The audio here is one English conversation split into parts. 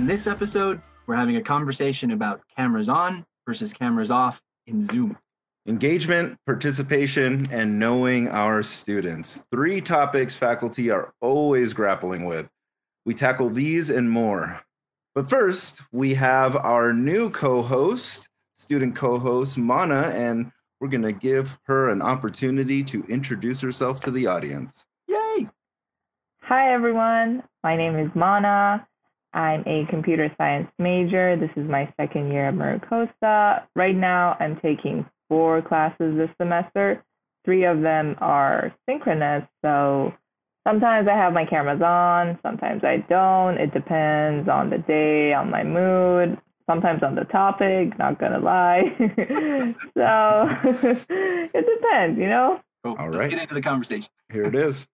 In this episode, we're having a conversation about cameras on versus cameras off in Zoom. Engagement, participation, and knowing our students. Three topics faculty are always grappling with. We tackle these and more. But first, we have our new co host, student co host, Mana, and we're going to give her an opportunity to introduce herself to the audience. Yay! Hi, everyone. My name is Mana. I'm a computer science major. This is my second year at MiraCosta. Right now, I'm taking four classes this semester. Three of them are synchronous, so sometimes I have my cameras on, sometimes I don't. It depends on the day, on my mood, sometimes on the topic, not gonna lie. so it depends, you know? Cool. All Let's right. get into the conversation. Here it is.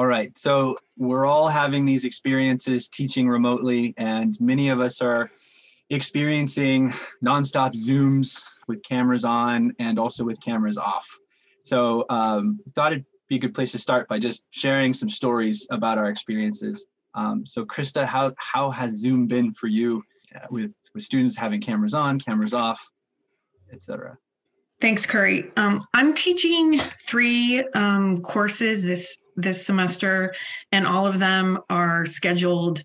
All right. So we're all having these experiences teaching remotely, and many of us are experiencing nonstop Zooms with cameras on and also with cameras off. So um, thought it'd be a good place to start by just sharing some stories about our experiences. Um, so Krista, how how has Zoom been for you uh, with with students having cameras on, cameras off, etc. Thanks, Curry. Um, I'm teaching three um, courses this this semester, and all of them are scheduled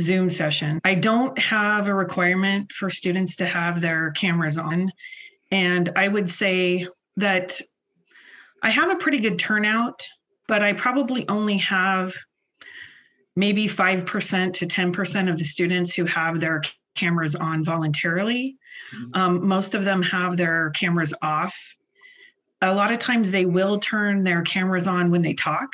Zoom session. I don't have a requirement for students to have their cameras on, and I would say that I have a pretty good turnout, but I probably only have maybe five percent to ten percent of the students who have their cameras on voluntarily. Um, most of them have their cameras off. A lot of times they will turn their cameras on when they talk.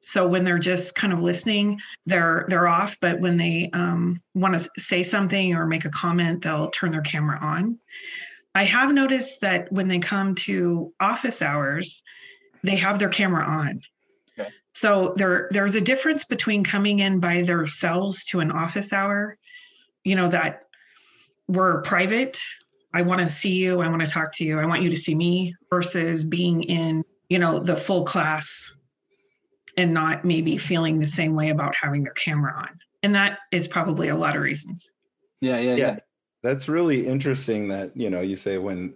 So when they're just kind of listening, they're they're off. But when they um, want to say something or make a comment, they'll turn their camera on. I have noticed that when they come to office hours, they have their camera on. Okay. So there there's a difference between coming in by themselves to an office hour, you know, that we're private. I want to see you. I want to talk to you. I want you to see me versus being in, you know, the full class and not maybe feeling the same way about having their camera on. And that is probably a lot of reasons. Yeah, yeah, yeah. Yeah. That's really interesting that, you know, you say when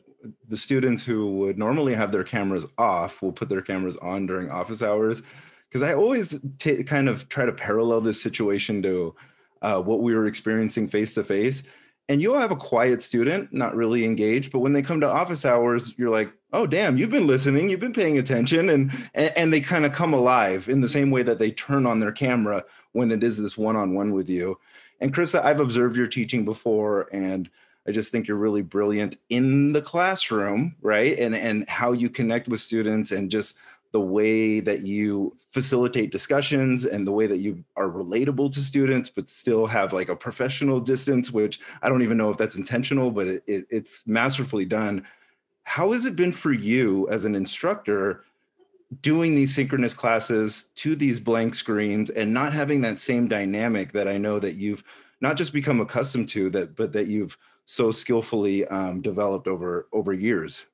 the students who would normally have their cameras off will put their cameras on during office hours. Because I always ta kind of try to parallel this situation to uh, what we were experiencing face to face. And you'll have a quiet student, not really engaged, but when they come to office hours, you're like, oh, damn, you've been listening, you've been paying attention. And, and, and they kind of come alive in the same way that they turn on their camera when it is this one on one with you. And Krista, I've observed your teaching before, and I just think you're really brilliant in the classroom, right? And and how you connect with students and just the way that you facilitate discussions and the way that you are relatable to students, but still have like a professional distance, which I don't even know if that's intentional, but it, it, it's masterfully done. How has it been for you as an instructor doing these synchronous classes to these blank screens and not having that same dynamic that I know that you've not just become accustomed to that, but that you've so skillfully um, developed over over years?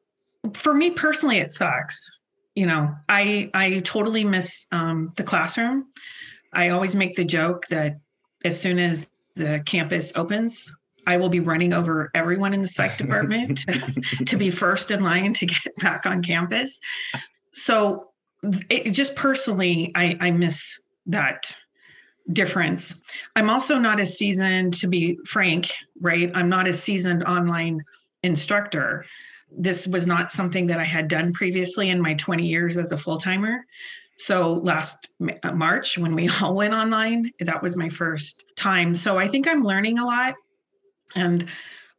For me personally, it sucks. You know, I I totally miss um, the classroom. I always make the joke that as soon as the campus opens, I will be running over everyone in the psych department to, be first in line to get back on campus. So, it, just personally, I, I miss that difference. I'm also not as seasoned, to be frank, right? I'm not a seasoned online instructor. This was not something that I had done previously in my 20 years as a full timer. So last uh, March, when we all went online, that was my first time. So I think I'm learning a lot. And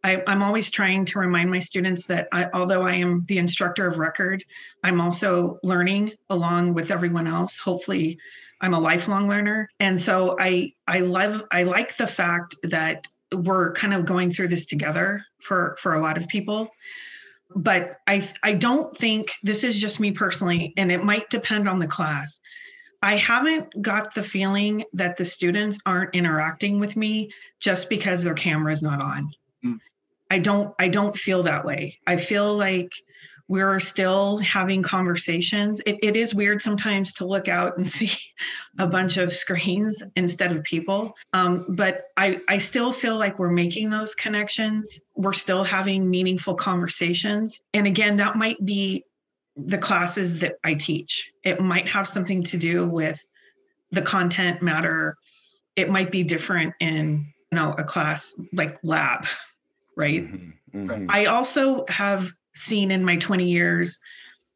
I, am always trying to remind my students that I, although I am the instructor of record, I'm also learning along with everyone else. Hopefully, I'm a lifelong learner, and so I I love I like the fact that we're kind of going through this together for for a lot of people. But I I don't think this is just me personally, and it might depend on the class. I haven't got the feeling that the students aren't interacting with me just because their camera is not on. Mm. I don't I don't feel that way. I feel like we're still having conversations. It, it is weird sometimes to look out and see a bunch of screens instead of people. Um, but I, I still feel like we're making those connections. We're still having meaningful conversations. And again, that might be the classes that I teach. It might have something to do with the content matter. It might be different in you know a class like lab, right? Mm-hmm. Mm-hmm. I also have seen in my 20 years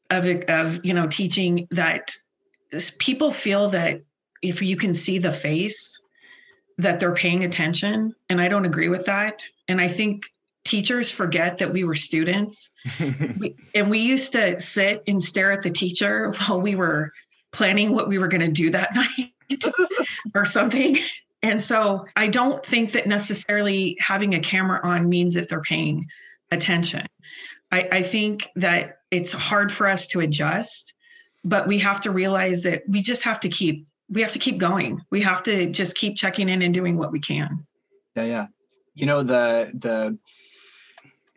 of of you know teaching that people feel that if you can see the face that they're paying attention and I don't agree with that. And I think teachers forget that we were students. We, and we used to sit and stare at the teacher while we were planning what we were going to do that night or something. And so i don't think that necessarily having a camera on means that they're paying attention I, I think that it's hard for us to adjust but we have to realize that we just have to keep we have to keep going. We have to just keep checking in and doing what we can. Yeah yeah. You know the the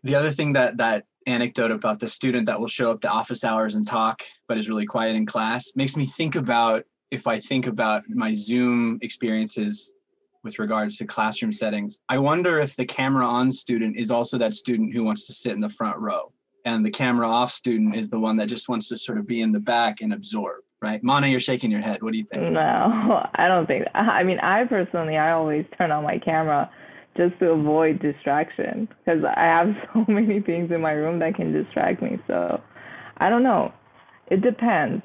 the other thing that that anecdote about the student that will show up to office hours and talk but is really quiet in class makes me think about if i think about my zoom experiences with regards to classroom settings i wonder if the camera on student is also that student who wants to sit in the front row and the camera off student is the one that just wants to sort of be in the back and absorb right mana you're shaking your head what do you think no i don't think i mean i personally i always turn on my camera just to avoid distraction because I have so many things in my room that can distract me. So I don't know. It depends.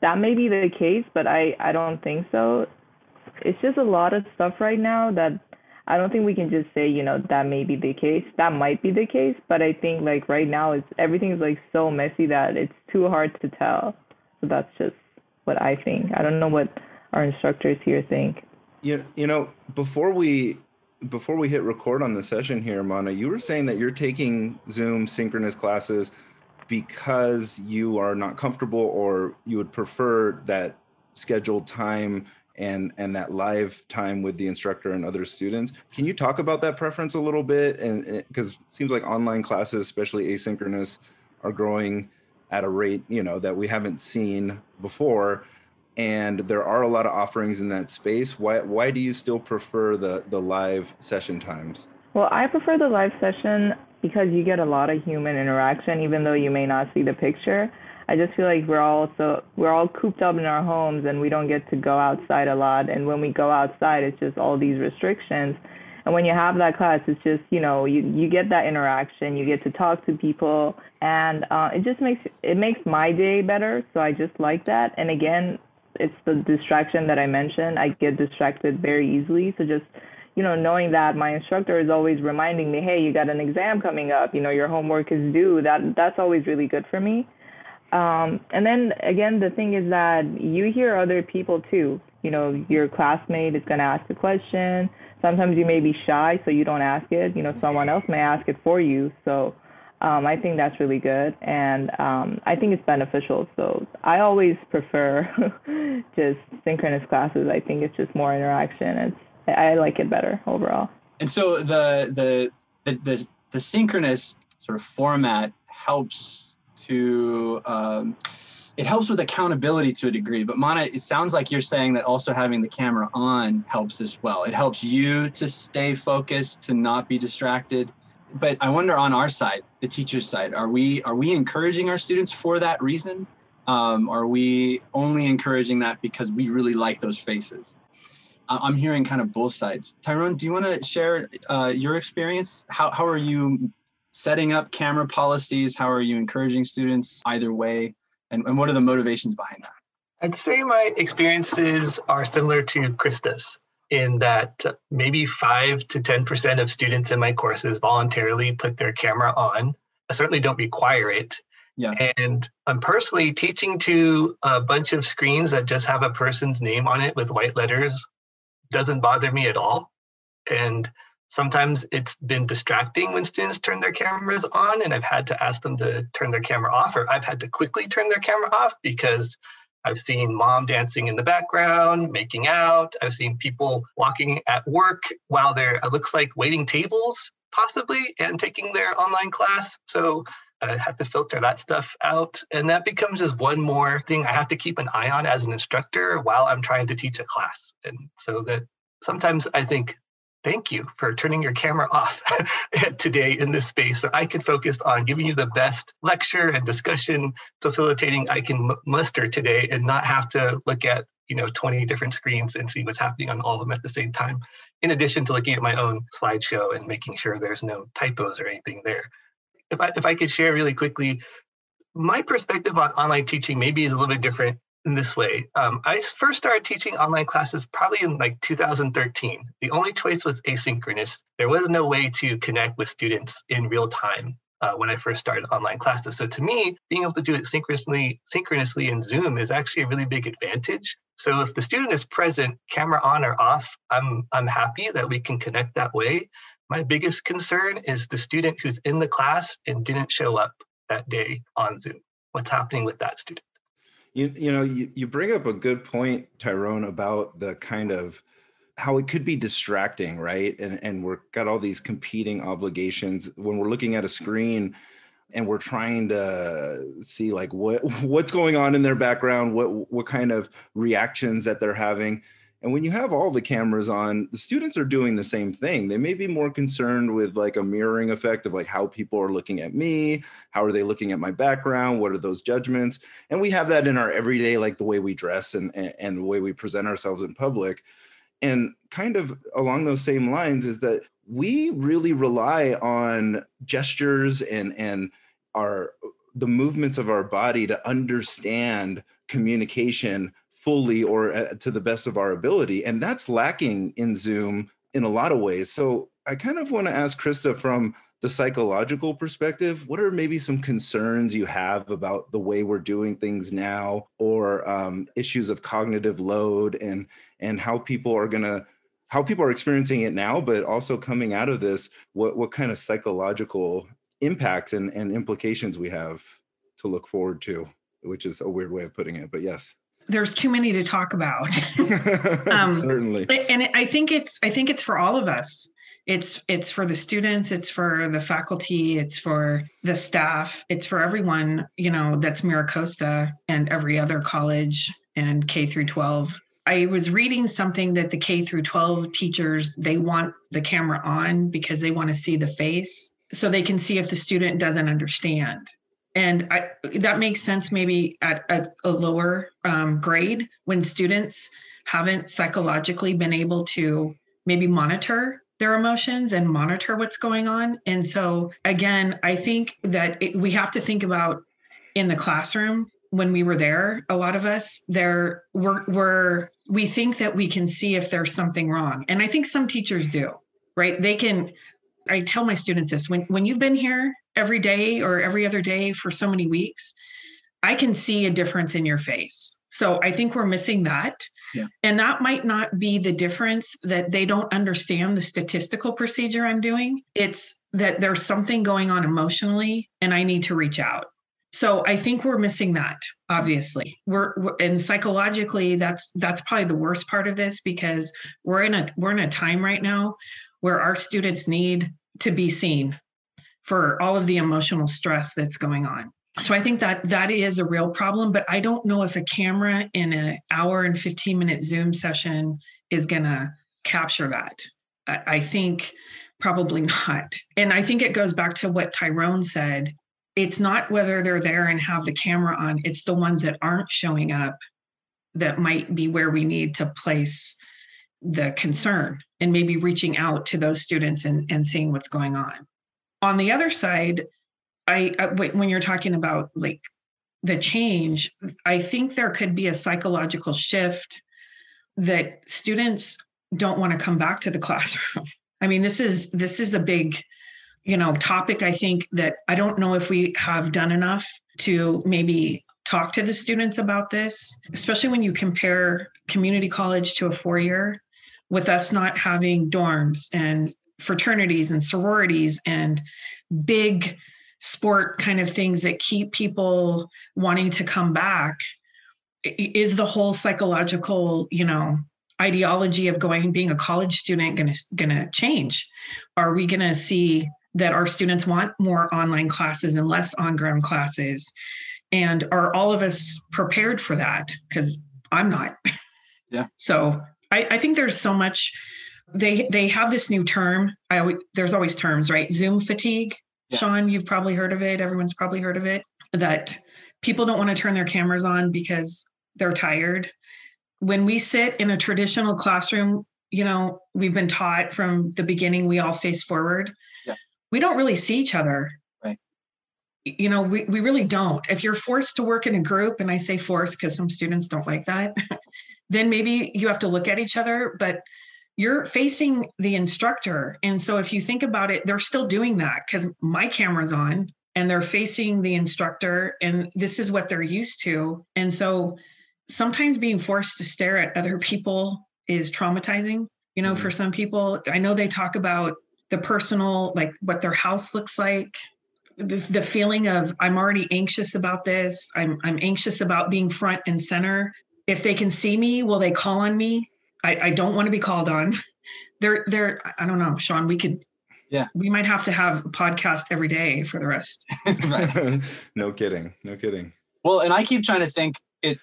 That may be the case, but I, I don't think so. It's just a lot of stuff right now that I don't think we can just say, you know, that may be the case. That might be the case, but I think like right now it's everything's like so messy that it's too hard to tell. So that's just what I think. I don't know what our instructors here think. You, you know, before we before we hit record on the session here, Mana, you were saying that you're taking Zoom synchronous classes because you are not comfortable or you would prefer that scheduled time and and that live time with the instructor and other students. Can you talk about that preference a little bit? And because seems like online classes, especially asynchronous, are growing at a rate you know that we haven't seen before and there are a lot of offerings in that space. Why why do you still prefer the the live session times? Well, I prefer the live session because you get a lot of human interaction, even though you may not see the picture. I just feel like we're all so we're all cooped up in our homes and we don't get to go outside a lot. And when we go outside, it's just all these restrictions. And when you have that class, it's just you know you you get that interaction, you get to talk to people, and uh, it just makes it makes my day better. So I just like that. And again, it's the distraction that I mentioned. I get distracted very easily. So just, you know, knowing that my instructor is always reminding me, hey, you got an exam coming up, you know, your homework is due. That that's always really good for me. Um, and then again, the thing is that you hear other people too. You know, your classmate is going to ask a question. Sometimes you may be shy, so you don't ask it. You know, someone else may ask it for you. So um, I think that's really good, and um, I think it's beneficial. So I always prefer just synchronous classes. I think it's just more interaction. It's I like it better overall. And so the the the the, the synchronous sort of format helps to um, it helps with accountability to a degree. But Mana, it sounds like you're saying that also having the camera on helps as well. It helps you to stay focused, to not be distracted but I wonder on our side, the teacher's side, are we are we encouraging our students for that reason? Um, are we only encouraging that because we really like those faces? I'm hearing kind of both sides. Tyrone, do you want to share uh, your experience? How how are you setting up camera policies? How are you encouraging students either way? And, and what are the motivations behind that? I'd say my experiences are similar to Krista's in that maybe 5 to 10% of students in my courses voluntarily put their camera on. I certainly don't require it. Yeah. And I'm personally teaching to a bunch of screens that just have a person's name on it with white letters. Doesn't bother me at all. And sometimes it's been distracting when students turn their cameras on and I've had to ask them to turn their camera off or I've had to quickly turn their camera off because I've seen mom dancing in the background, making out. I've seen people walking at work while they're, it looks like waiting tables, possibly, and taking their online class. So uh, I have to filter that stuff out. And that becomes just one more thing I have to keep an eye on as an instructor while I'm trying to teach a class. And so that sometimes I think, thank you for turning your camera off today in this space so I can focus on giving you the best lecture and discussion facilitating I can muster today and not have to look at you know 20 different screens and see what's happening on all of them at the same time in addition to looking at my own slideshow and making sure there's no typos or anything there. If I, if I could share really quickly, my perspective on online teaching maybe is a little bit different in this way. Um, I first started teaching online classes probably in like 2013. The only choice was asynchronous. There was no way to connect with students in real time uh, when I first started online classes. So to me, being able to do it synchronously, synchronously in Zoom is actually a really big advantage. So if the student is present, camera on or off, I'm I'm happy that we can connect that way. My biggest concern is the student who's in the class and didn't show up that day on Zoom. What's happening with that student? You, you know, you, you bring up a good point, Tyrone, about the kind of how it could be distracting, right? And and we're got all these competing obligations when we're looking at a screen and we're trying to see like what what's going on in their background, what what kind of reactions that they're having. And when you have all the cameras on, the students are doing the same thing. They may be more concerned with like a mirroring effect of like how people are looking at me, how are they looking at my background, what are those judgments? And we have that in our everyday, like the way we dress and, and, and the way we present ourselves in public. And kind of along those same lines is that we really rely on gestures and and our the movements of our body to understand communication fully or uh, to the best of our ability. And that's lacking in Zoom in a lot of ways. So I kind of want to ask Krista from the psychological perspective, what are maybe some concerns you have about the way we're doing things now or um, issues of cognitive load and and how people are to how people are experiencing it now, but also coming out of this, what, what kind of psychological impacts and, and implications we have to look forward to, which is a weird way of putting it, but yes there's too many to talk about. um, Certainly, and I think it's I think it's for all of us. It's it's for the students, it's for the faculty, it's for the staff, it's for everyone. You know, that's MiraCosta and every other college and K through 12. I was reading something that the K through 12 teachers they want the camera on because they want to see the face so they can see if the student doesn't understand and I, that makes sense maybe at, at a lower um, grade when students haven't psychologically been able to maybe monitor their emotions and monitor what's going on. And so again i think that it, we have to think about in the classroom when we were there a lot of us there we're, we're we think that we can see if there's something wrong. And i think some teachers do right? They can i tell my students this when when you've been here every day or every other day for so many weeks, I can see a difference in your face. So I think we're missing that. Yeah. And that might not be the difference that they don't understand the statistical procedure I'm doing. It's that there's something going on emotionally and I need to reach out. So I think we're missing that obviously. We're, we're, and psychologically that's that's probably the worst part of this because we're in a we're in a time right now where our students need to be seen for all of the emotional stress that's going on. So i think that that is a real problem but i don't know if a camera in an hour and 15 minute zoom session is going to capture that. I, I think probably not. And i think it goes back to what tyrone said. It's not whether they're there and have the camera on it's the ones that aren't showing up that might be where we need to place the concern and maybe reaching out to those students and, and seeing what's going on on the other side I, I when you're talking about like the change i think there could be a psychological shift that students don't want to come back to the classroom. I mean this is this is a big you know topic i think that i don't know if we have done enough to maybe talk to the students about this especially when you compare community college to a four year with us not having dorms and fraternities and sororities and big sport kind of things that keep people wanting to come back is the whole psychological you know ideology of going being a college student going to going to change are we going to see that our students want more online classes and less on ground classes. And are all of us prepared for that? Because I'm not. Yeah. So I, I think there's so much. They they have this new term. I always, there's always terms, right? Zoom fatigue. Yeah. Sean, you've probably heard of it. Everyone's probably heard of it. That people don't want to turn their cameras on because they're tired. When we sit in a traditional classroom, you know, we've been taught from the beginning we all face forward. Yeah. We don't really see each other. Right. You know, we, we really don't. If you're forced to work in a group, and I say forced because some students don't like that, then maybe you have to look at each other, but you're facing the instructor. And so if you think about it, they're still doing that because my camera's on and they're facing the instructor and this is what they're used to. And so sometimes being forced to stare at other people is traumatizing, you know, Mhm. for some people. I know they talk about the personal, like what their house looks like. The, the feeling of I'm already anxious about this. I'm I'm anxious about being front and center. If they can see me, will they call on me? I, I don't want to be called on. They're they're I don't know, Sean. We could Yeah. We might have to have a podcast every day for the rest. no kidding. No kidding. Well, and I keep trying to think it.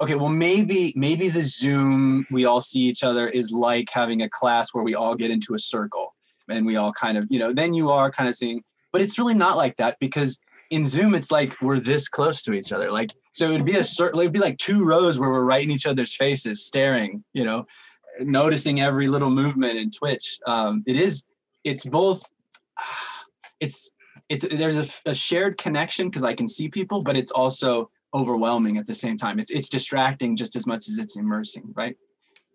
Okay, well maybe maybe the Zoom we all see each other is like having a class where we all get into a circle and we all kind of you know then you are kind of seeing, but it's really not like that because in Zoom it's like we're this close to each other. Like so it would be a certain it would be like two rows where we're right in each other's faces, staring. You know, noticing every little movement in Twitch. Um, it is it's both. It's it's there's a, a shared connection because I can see people, but it's also overwhelming at the same time. It's it's distracting just as much as it's immersing, right?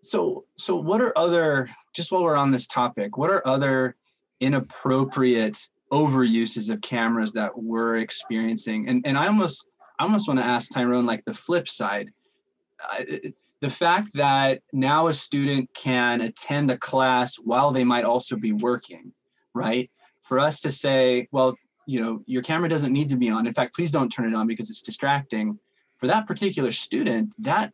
So so what are other just while we're on this topic, what are other inappropriate overuses of cameras that we're experiencing? And and I almost I almost want to ask Tyrone like the flip side. The fact that now a student can attend a class while they might also be working, right? For us to say, well, you know, your camera doesn't need to be on. In fact, please don't turn it on because it's distracting. For that particular student, that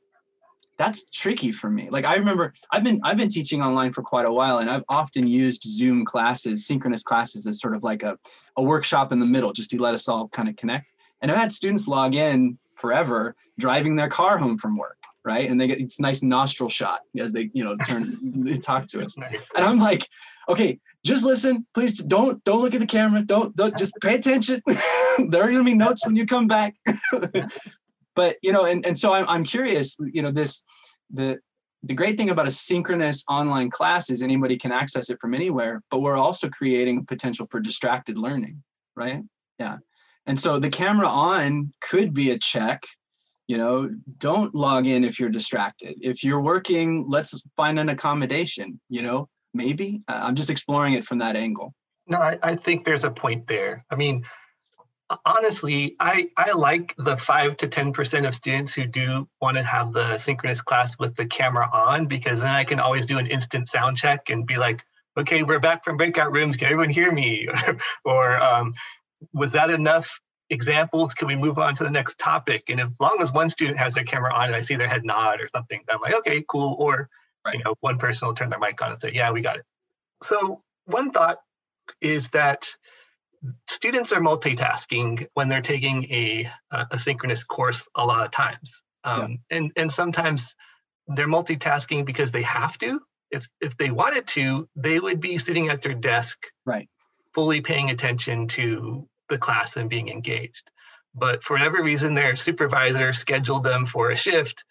that's tricky for me. Like I remember I've been I've been teaching online for quite a while and I've often used Zoom classes, synchronous classes as sort of like a, a workshop in the middle just to let us all kind of connect. And I've had students log in forever driving their car home from work, right? And they get this nice nostril shot as they, you know, turn they talk to us. Nice. And I'm like, okay, just listen. Please don't don't look at the camera. Don't don't just pay attention. there are gonna be notes when you come back. but you know, and, and so I'm I'm curious, you know, this the the great thing about a synchronous online class is anybody can access it from anywhere, but we're also creating potential for distracted learning, right? Yeah. And so the camera on could be a check you know don't log in if you're distracted if you're working let's find an accommodation you know maybe i'm just exploring it from that angle No, I, I think there's a point there. I mean, honestly, I, I like the five to 10% of students who do want to have the synchronous class with the camera on because then I can always do an instant sound check and be like, okay, we're back from breakout rooms. Can everyone hear me? or um, was that enough examples? Can we move on to the next topic? And as long as one student has their camera on and I see their head nod or something, I'm like, okay, cool. Or, Right. you know, one person will turn their mic on and say, yeah, we got it. So one thought is that students are multitasking when they're taking a, a synchronous course a lot of times. Um, and, and sometimes they're multitasking because they have to. If, if they wanted to, they would be sitting at their desk, Right. fully paying attention to the class and being engaged. But for whatever reason, their supervisor scheduled them for a shift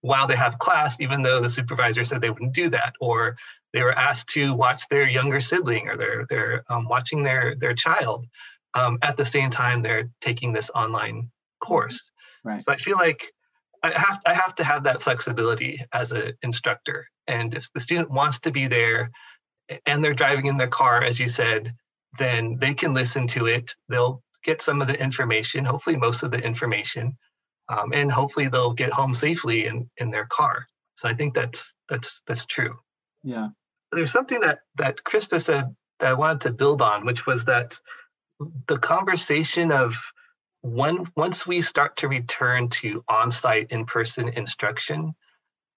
while they have class, even though the supervisor said they wouldn't do that, or they were asked to watch their younger sibling or they're they're um, watching their their child um, at the same time they're taking this online course. Right. So I feel like I have I have to have that flexibility as an instructor, and if the student wants to be there, and they're driving in their car, as you said, then they can listen to it. They'll get some of the information, hopefully most of the information, um, and hopefully they'll get home safely in in their car. So I think that's that's that's true yeah there's something that that Krista said that I wanted to build on, which was that the conversation of when once we start to return to on-site in-person instruction,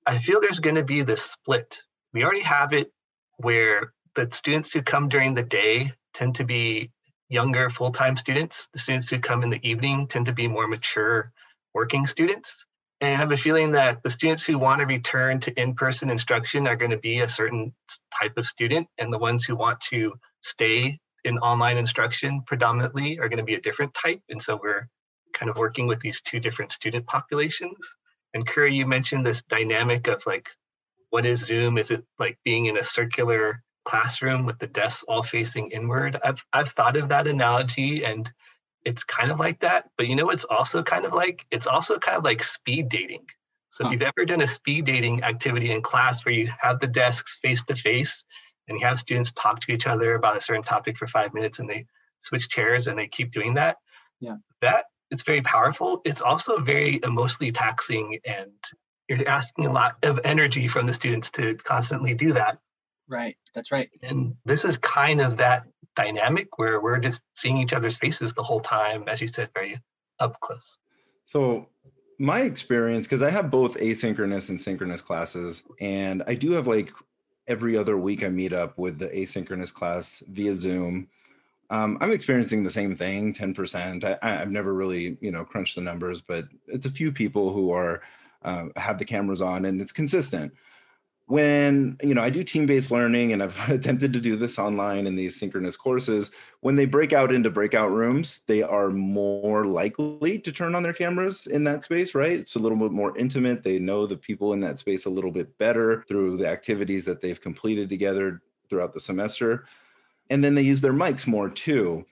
I feel there's going to be this split. We already have it where the students who come during the day tend to be younger full-time students. The students who come in the evening tend to be more mature working students. And I have a feeling that the students who want to return to in-person instruction are going to be a certain type of student, and the ones who want to stay in online instruction predominantly are going to be a different type. And so we're kind of working with these two different student populations. And Curry, you mentioned this dynamic of like, what is Zoom? Is it like being in a circular classroom with the desks all facing inward? I've, I've thought of that analogy and it's kind of like that. But you know it's also kind of like? It's also kind of like speed dating. So if you've ever done a speed dating activity in class where you have the desks face to face and you have students talk to each other about a certain topic for five minutes and they switch chairs and they keep doing that. Yeah. That it's very powerful. It's also very emotionally taxing and you're asking a lot of energy from the students to constantly do that. Right. That's right. And this is kind of that dynamic where we're just seeing each other's faces the whole time, as you said, very up close. So my experience, because I have both asynchronous and synchronous classes, and I do have like every other week I meet up with the asynchronous class via Zoom. Um, I'm experiencing the same thing, 10%. I, have never really, you know, crunched the numbers, but it's a few people who are uh, have the cameras on, and it's consistent. When you know I do team-based learning, and I've attempted to do this online in these synchronous courses, when they break out into breakout rooms, they are more likely to turn on their cameras in that space, right? It's a little bit more intimate. They know the people in that space a little bit better through the activities that they've completed together throughout the semester and then they use their mics more too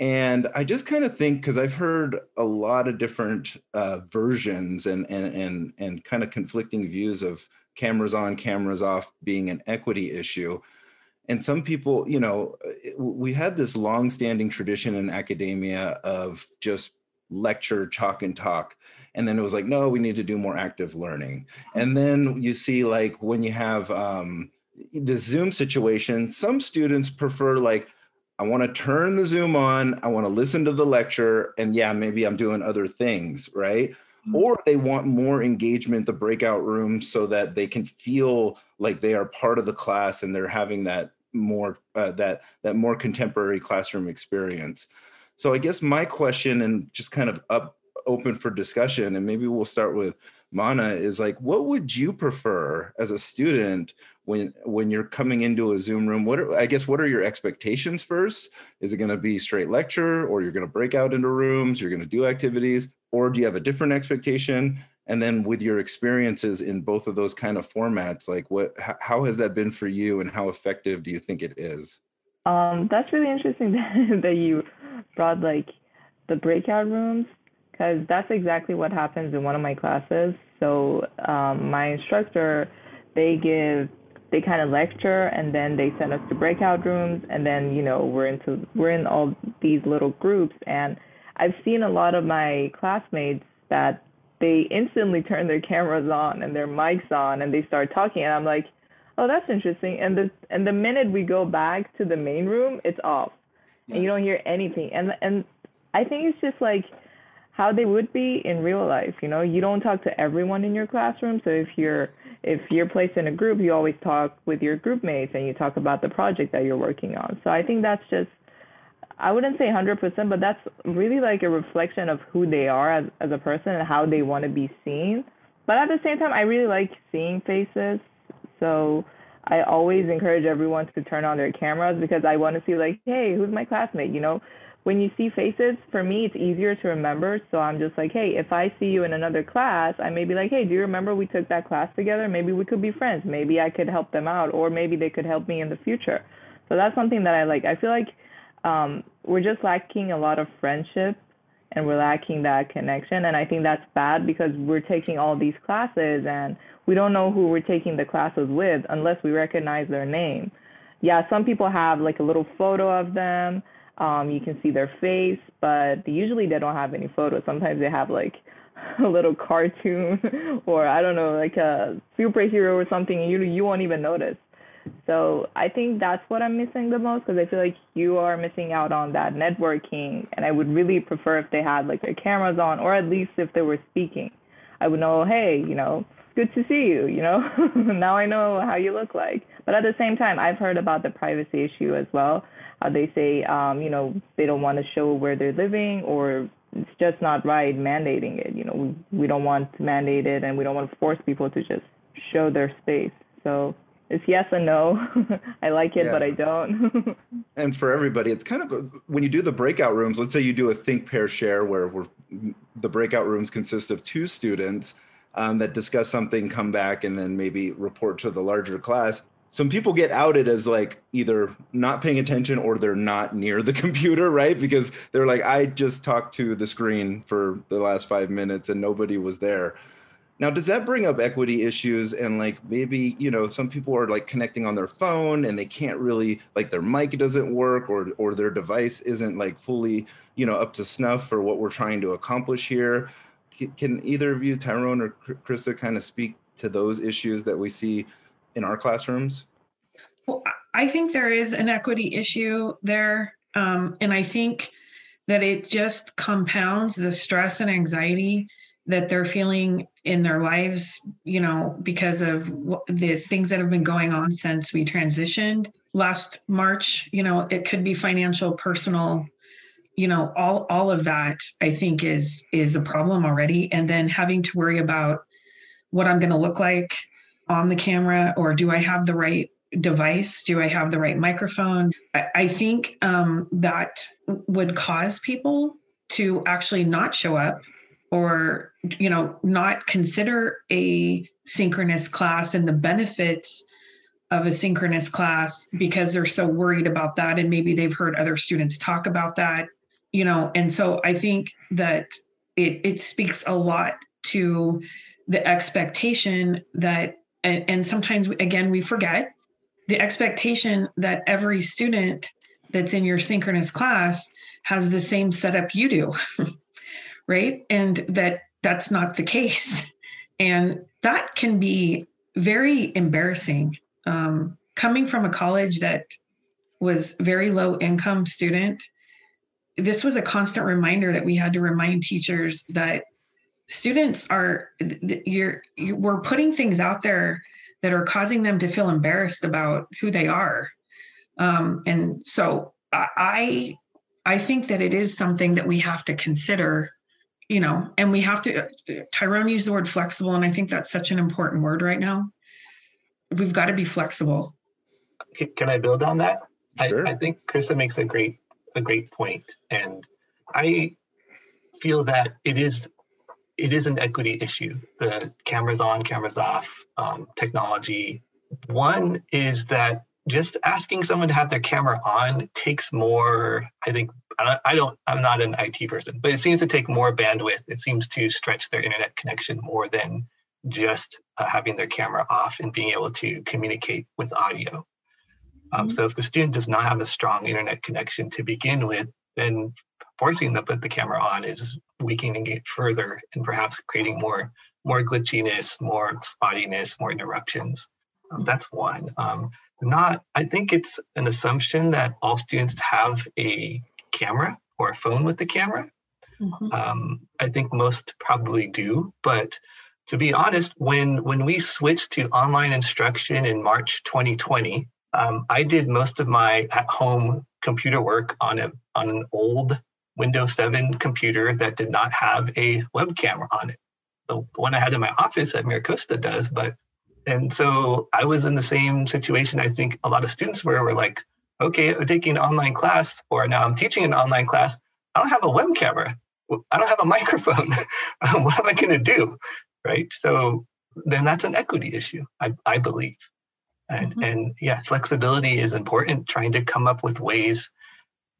and i just kind of think because i've heard a lot of different uh, versions and and and and kind of conflicting views of cameras on cameras off being an equity issue. And some people you know we had this long-standing tradition in academia of just lecture chalk and talk. And then it was like no we need to do more active learning. And then you see like when you have um, the Zoom situation, some students prefer like, I want to turn the Zoom on, I want to listen to the lecture, and yeah, maybe I'm doing other things, right? Mm-hmm. Or they want more engagement, the breakout room, so that they can feel like they are part of the class and they're having that more uh, that that more contemporary classroom experience. So I guess my question and just kind of up open for discussion, and maybe we'll start with Mana is like, what would you prefer as a student when when you're coming into a Zoom room? What are, I guess what are your expectations first? Is it going to be straight lecture, or you're going to break out into rooms? You're going to do activities, or do you have a different expectation? And then with your experiences in both of those kind of formats, like what how has that been for you, and how effective do you think it is? Um, that's really interesting that you brought like the breakout rooms because that's exactly what happens in one of my classes. So um, my instructor, they give, they kind of lecture, and then they send us to breakout rooms, and then you know we're into we're in all these little groups, and I've seen a lot of my classmates that they instantly turn their cameras on and their mics on, and they start talking, and I'm like, oh, that's interesting. And the and the minute we go back to the main room, it's off, yeah. and you don't hear anything, and and I think it's just like how they would be in real life. You know, you don't talk to everyone in your classroom. So if you're if you're placed in a group, you always talk with your group mates and you talk about the project that you're working on. So I think that's just I wouldn't say 100%, but that's really like a reflection of who they are as, as a person and how they want to be seen. But at the same time, I really like seeing faces. So I always encourage everyone to turn on their cameras because I want to see like, hey, who's my classmate? You know, when you see faces, for me, it's easier to remember. So I'm just like, hey, if I see you in another class, I may be like, hey, do you remember we took that class together? Maybe we could be friends. Maybe I could help them out, or maybe they could help me in the future. So that's something that I like. I feel like um, we're just lacking a lot of friendship and we're lacking that connection. And I think that's bad because we're taking all these classes and we don't know who we're taking the classes with unless we recognize their name. Yeah, some people have like a little photo of them um, you can see their face, but usually they don't have any photos. Sometimes they have like a little cartoon or I don't know, like a superhero or something, and you you won't even notice. So I think that's what I'm missing the most because I feel like you are missing out on that networking, and I would really prefer if they had like their cameras on, or at least if they were speaking. I would know, hey, you know, good to see you, you know? now I know how you look like. But at the same time, I've heard about the privacy issue as well. Uh, they say, um, you know, they don't want to show where they're living or it's just not right mandating it. You know, we, we don't want to mandate it and we don't want to force people to just show their space. So it's yes and no. I like it, yeah. but I don't. and for everybody, it's kind of a, when you do the breakout rooms. Let's say you do a think pair share where we're, the breakout rooms consist of two students um, that discuss something, come back, and then maybe report to the larger class. Some people get outed as like either not paying attention or they're not near the computer, right? Because they're like, I just talked to the screen for the last five minutes and nobody was there. Now, does that bring up equity issues? And like maybe, you know, some people are like connecting on their phone and they can't really like their mic doesn't work or or their device isn't like fully, you know, up to snuff for what we're trying to accomplish here. Can either of you, Tyrone or Krista, kind of speak to those issues that we see in our classrooms? Well, I think there is an equity issue there. Um, and I think that it just compounds the stress and anxiety that they're feeling in their lives, you know, because of the things that have been going on since we transitioned last March. You know, it could be financial, personal, you know, all all of that I think is is a problem already. And then having to worry about what I'm going to look like on the camera, or do I have the right device? Do I have the right microphone? I, I think um, that would cause people to actually not show up or you know not consider a synchronous class and the benefits of a synchronous class because they're so worried about that and maybe they've heard other students talk about that you know and so i think that it it speaks a lot to the expectation that and, and sometimes again we forget the expectation that every student that's in your synchronous class has the same setup you do right? And that that's not the case. And that can be very embarrassing um, coming from a college that was very low income student this was a constant reminder that we had to remind teachers that students are you're, you, we're putting things out there that are causing them to feel embarrassed about who they are um, and so i i think that it is something that we have to consider you know, and we have to, Tyrone used the word flexible, and I think that's such an important word right now. We've got to be flexible. Can I build on that? Sure. I, I think Krista makes a great a great point, and I feel that it is it is an equity issue. The cameras on, cameras off, um, technology. One is that just asking someone to have their camera on takes more, I think, I don't, I'm not an IT person, but it seems to take more bandwidth. It seems to stretch their internet connection more than just uh, having their camera off and being able to communicate with audio. Um, mm-hmm. So if the student does not have a strong internet connection to begin with, then forcing them to put the camera on is weakening it further and perhaps creating more more glitchiness, more spottiness, more interruptions. Um, that's one. Um, not, I think it's an assumption that all students have a camera or a phone with the camera. Mm-hmm. Um, I think most probably do, but to be honest, when when we switched to online instruction in March 2020, um, I did most of my at-home computer work on a on an old Windows 7 computer that did not have a web camera on it. The one I had in my office at MiraCosta does, but and so I was in the same situation. I think a lot of students were were like, okay, I'm taking an online class, or now I'm teaching an online class. I don't have a web camera. I don't have a microphone. what am I going to do? Right. So then that's an equity issue, I, I believe. And, mm-hmm. and yeah, flexibility is important, trying to come up with ways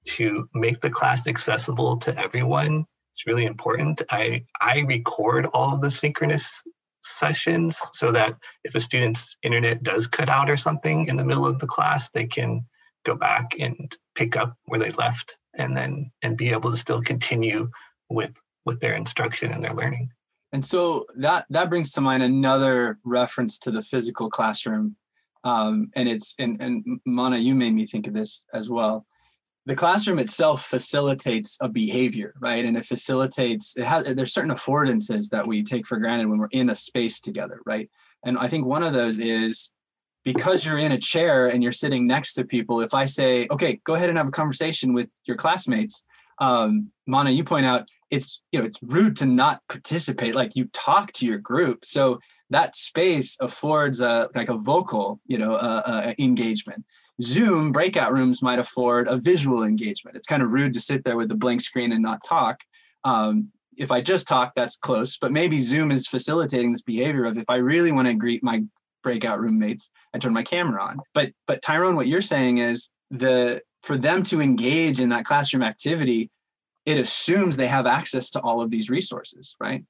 to make the class accessible to everyone. It's really important. I, I record all of the synchronous sessions so that if a student's internet does cut out or something in the middle of the class, they can go back and pick up where they left and then and be able to still continue with with their instruction and their learning and so that that brings to mind another reference to the physical classroom um, and it's and, and mana you made me think of this as well the classroom itself facilitates a behavior, right? And it facilitates, it has, there's certain affordances that we take for granted when we're in a space together, right? And I think one of those is because you're in a chair and you're sitting next to people, if I say, okay, go ahead and have a conversation with your classmates, um, Mana, you point out it's you know it's rude to not participate. Like you talk to your group, so that space affords a like a vocal, you know, engagement. Zoom breakout rooms might afford a visual engagement. It's kind of rude to sit there with a blank screen and not talk. Um, if I just talk, that's close. But maybe Zoom is facilitating this behavior of if I really want to greet my breakout roommates, I turn my camera on. But but Tyrone, what you're saying is the for them to engage in that classroom activity, it assumes they have access to all of these resources, right?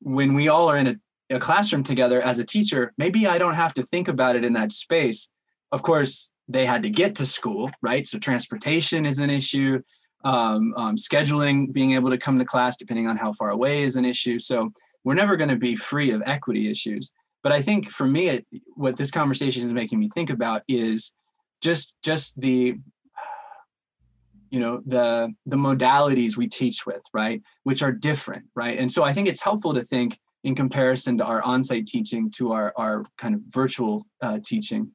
When we all are in a, a classroom together as a teacher, maybe I don't have to think about it in that space. Of course, they had to get to school, right? So transportation is an issue. Um, um, scheduling, being able to come to class depending on how far away is an issue. So we're never going to be free of equity issues. But I think for me, it, what this conversation is making me think about is just just the you know the the modalities we teach with right which are different right and so i think it's helpful to think in comparison to our on-site teaching to our our kind of virtual uh, teaching.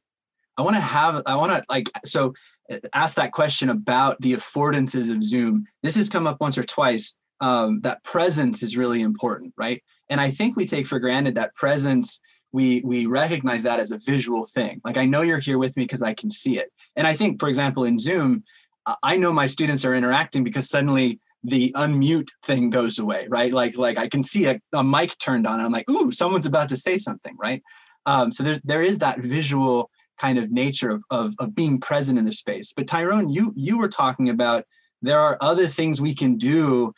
I want to have i want to like so uh, ask that question about the affordances of zoom. This has come up once or twice um, that presence is really important right? And i think we take for granted that presence we we recognize that as a visual thing. Like i know you're here with me because i can see it. And i think for example in zoom I know my students are interacting because suddenly the unmute thing goes away, right? Like like I can see a, a mic turned on. And I'm like, ooh, someone's about to say something, right? Um, so there's there is that visual kind of nature of, of of being present in the space. But Tyrone, you you were talking about there are other things we can do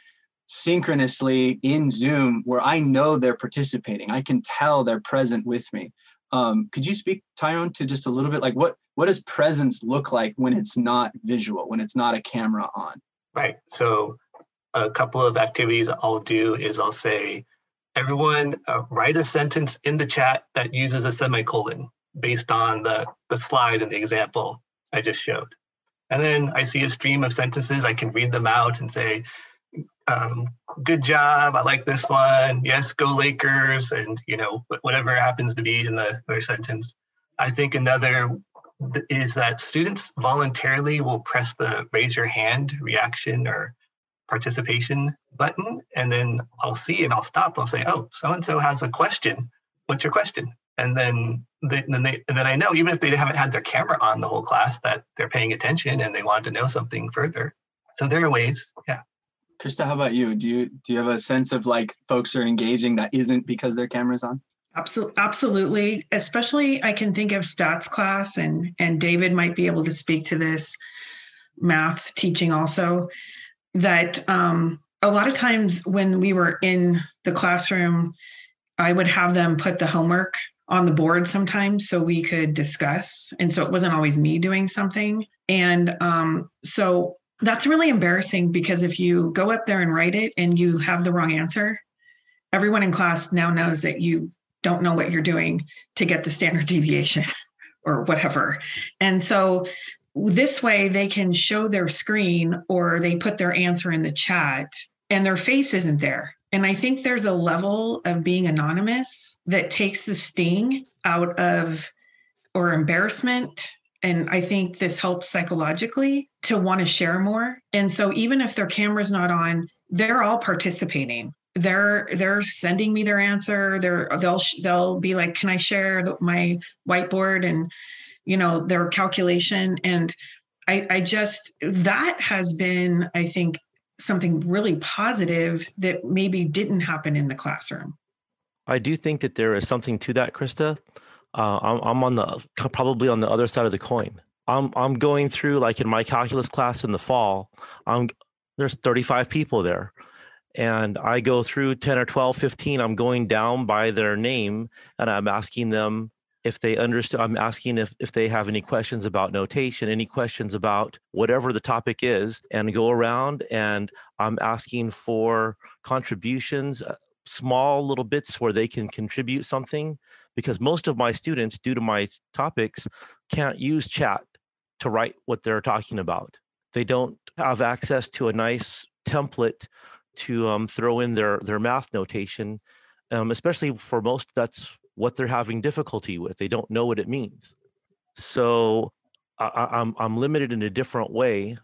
synchronously in Zoom where I know they're participating. I can tell they're present with me. Um, could you speak, Tyrone, to just a little bit like what what does presence look like when it's not visual, when it's not a camera on? Right. So a couple of activities I'll do is I'll say, everyone uh, write a sentence in the chat that uses a semicolon based on the, the slide and the example I just showed. And then I see a stream of sentences, I can read them out and say, um, good job, I like this one, yes, go Lakers, and you know, whatever happens to be in the sentence. I think another is that students voluntarily will press the raise your hand reaction or participation button and then I'll see and I'll stop. I'll say, oh, so and so has a question. What's your question? And then they, then they and then I know even if they haven't had their camera on the whole class that they're paying attention and they want to know something further. So there are ways, yeah. Krista, how about you? Do you do you have a sense of like folks are engaging that isn't because their camera's on? Absolutely, absolutely. Especially, I can think of stats class, and and David might be able to speak to this. Math teaching also that um, a lot of times when we were in the classroom, I would have them put the homework on the board sometimes so we could discuss, and so it wasn't always me doing something. And um, so that's really embarrassing because if you go up there and write it and you have the wrong answer, everyone in class now knows that you don't know what you're doing to get the standard deviation or whatever. And so this way they can show their screen or they put their answer in the chat and their face isn't there. And I think there's a level of being anonymous that takes the sting out of or embarrassment. And I think this helps psychologically to want to share more. And so even if their camera's not on, they're all participating they're they're sending me their answer they're they'll they'll be like can i share my whiteboard and you know their calculation. And i i just that has been i think something really positive that maybe didn't happen in the classroom. I do think that there is something to that krista. Uh, I'm, I'm on the probably on the other side of the coin. I'm i'm going through like in my calculus class in the fall i'm there's 35 people there. And I go through 10 or 12, 15, I'm going down by their name and I'm asking them if they understand. I'm asking if, if they have any questions about notation, any questions about whatever the topic is, and go around and I'm asking for contributions, uh, small little bits where they can contribute something. Because most of my students, due to my topics, can't use chat to write what they're talking about. They don't have access to a nice template to um, throw in their their math notation, um, especially for most. That's what they're having difficulty with. They don't know what it means. So I, I'm I'm limited in a different way,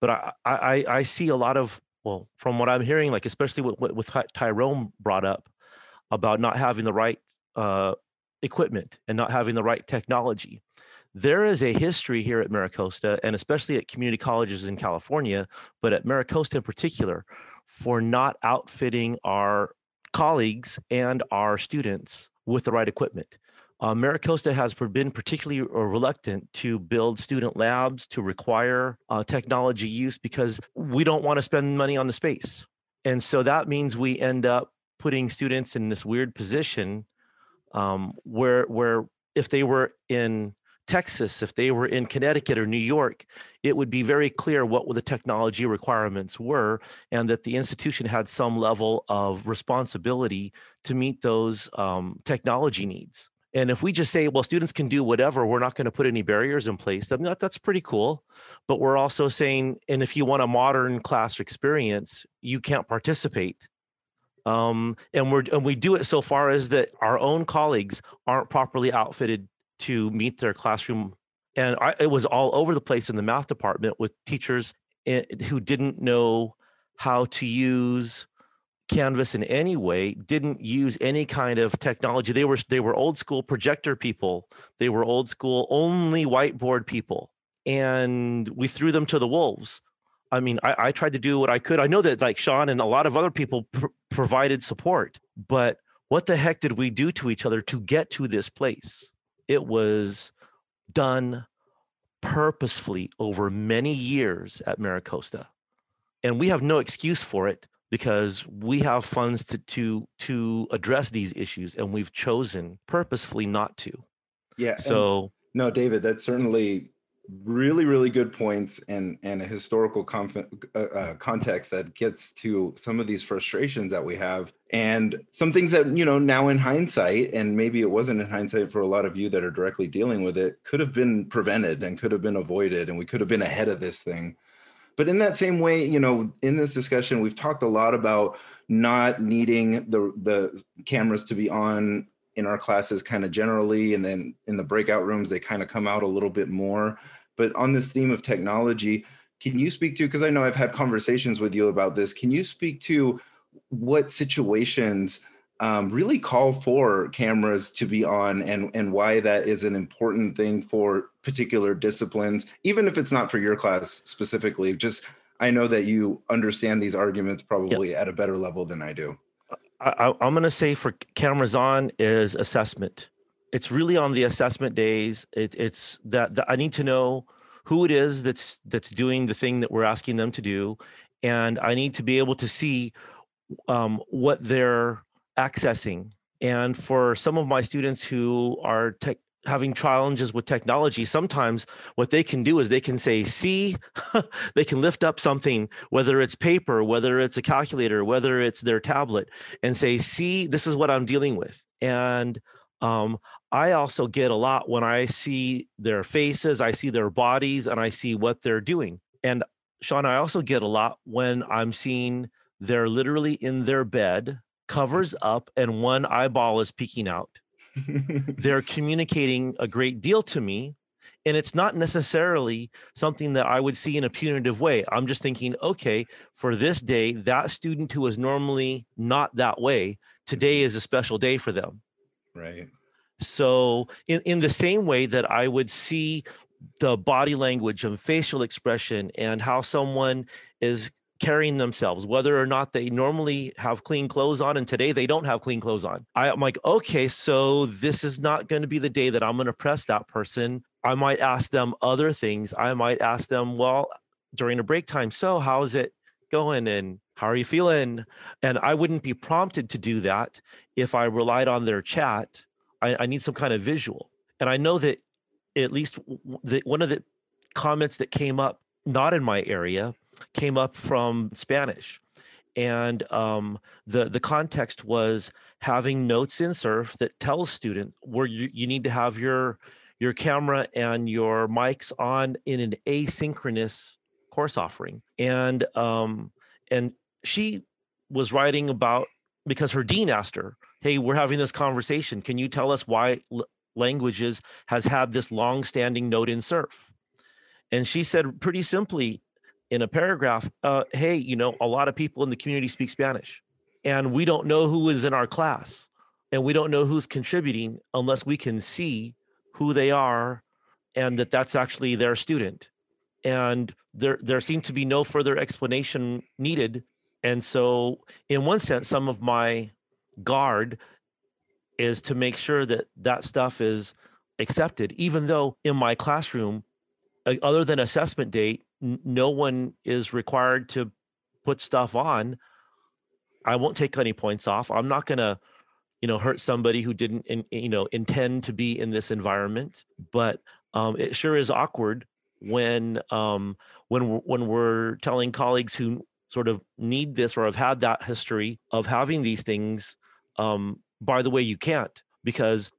but I, I I see a lot of well from what I'm hearing, like especially with what with Tyrone brought up about not having the right uh, equipment and not having the right technology. There is a history here at MiraCosta, and especially at community colleges in California, but at MiraCosta in particular, for not outfitting our colleagues and our students with the right equipment. Uh, MiraCosta has been particularly uh, reluctant to build student labs to require uh, technology use because we don't want to spend money on the space. And so that means we end up putting students in this weird position um, where, where if they were in Texas, if they were in Connecticut or New York, it would be very clear what the technology requirements were and that the institution had some level of responsibility to meet those um, technology needs. And if we just say, well, students can do whatever, we're not going to put any barriers in place, that, that's pretty cool. But we're also saying, and if you want a modern class experience, you can't participate. Um, and we're and we do it so far as that our own colleagues aren't properly outfitted to meet their classroom. And I, it was all over the place in the math department with teachers eh, who didn't know how to use Canvas in any way, didn't use any kind of technology. They were they were old school projector people. They were old school only whiteboard people, and we threw them to the wolves. I mean, I, I tried to do what I could. I know that like Sean and a lot of other people pr- provided support, but what the heck did we do to each other to get to this place? It was done purposefully over many years at MiraCosta. And we have no excuse for it because we have funds to to to address these issues and we've chosen purposefully not to yeah so no david that's certainly really really good points and and a historical conf- uh, uh, context that gets to some of these frustrations that we have and some things that you know now in hindsight and maybe it wasn't in hindsight for a lot of you that are directly dealing with it could have been prevented and could have been avoided and we could have been ahead of this thing. But in that same way, you know, in this discussion, we've talked a lot about not needing the the cameras to be on in our classes kind of generally and then in the breakout rooms they kind of come out a little bit more but on this theme of technology can you speak to because i know i've had conversations with you about this can you speak to what situations um, really call for cameras to be on and, and why that is an important thing for particular disciplines, even if it's not for your class specifically. Just I know that you understand these arguments probably yes. at a better level than I do. I, am going to say for cameras on is assessment. It's really on the assessment days. It, it's that, I need to know who it is that's that's doing the thing that we're asking them to do, and I need to be able to see um, what their accessing. And for some of my students who are tech, having challenges with technology, sometimes what they can do is they can say, see, they can lift up something, whether it's paper, whether it's a calculator, whether it's their tablet, and say, see, this is what I'm dealing with. And um, I also get a lot when I see their faces, I see their bodies, and I see what they're doing. And Sean, I also get a lot when I'm seeing they're literally in their bed covers up and one eyeball is peeking out. They're communicating a great deal to me. And it's not necessarily something that I would see in a punitive way. I'm just thinking, okay, for this day, that student who is normally not that way, today is a special day for them. Right. So, in, in the same way that I would see the body language and facial expression and how someone is carrying themselves, whether or not they normally have clean clothes on, and today they don't have clean clothes on. I, am like, okay, so this is not going to be the day that I'm going to press that person. I might ask them other things. I might ask them, well, during a break time, so how's it going? And how are you feeling? And I wouldn't be prompted to do that if I relied on their chat. I, I need some kind of visual. And I know that at least the, one of the comments that came up, not in my area, came up from Spanish. And um, the, the context was having notes in Surf that tells students where you, you need to have your, your camera and your mics on in an asynchronous course offering and um and she was writing about because her dean asked her hey we're having this conversation. Can you tell us why l- languages has had this long standing note in surf and she said pretty simply in a paragraph uh, hey you know a lot of people in the community speak spanish and we don't know who is in our class and we don't know who's contributing unless we can see who they are and that that's actually their student and there there seemed to be no further explanation needed. And so in one sense some of my guard is to make sure that that stuff is accepted even though in my classroom uh, other than assessment date n- no one is required to put stuff on. I won't take any points off. I'm not going to you know hurt somebody who didn't in, you know intend to be in this environment but um, it sure is awkward when um, when we're, when we're telling colleagues who sort of need this or have had that history of having these things um, by the way you can't because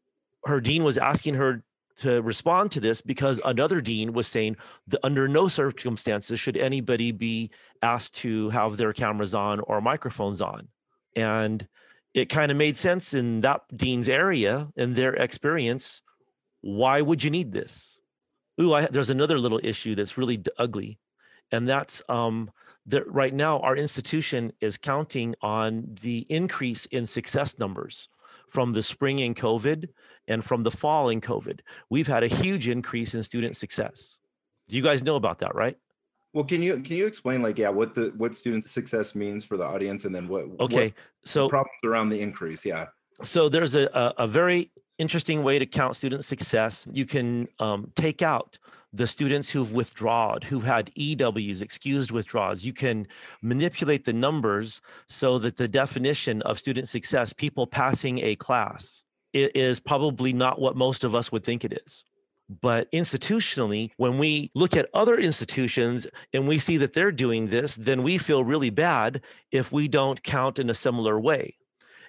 her dean was asking her to respond to this because another dean was saying that under no circumstances should anybody be asked to have their cameras on or microphones on. And it kind of made sense in that dean's area and their experience why would you need this ooh I, there's another little issue that's really d- ugly and that's um that right now our institution is counting on the increase in success numbers from the spring in covid and from the fall in covid we've had a huge increase in student success do you guys know about that right Well, can you can you explain like yeah what the what student success means for the audience and then what okay what so problems around the increase? Yeah. so there's a, a, a very interesting way to count student success. You can um, take out the students who've withdrawn, who've had EWs, excused withdrawals. You can manipulate the numbers so that the definition of student success, people passing a class, is probably not what most of us would think it is. But institutionally, when we look at other institutions and we see that they're doing this, then we feel really bad if we don't count in a similar way.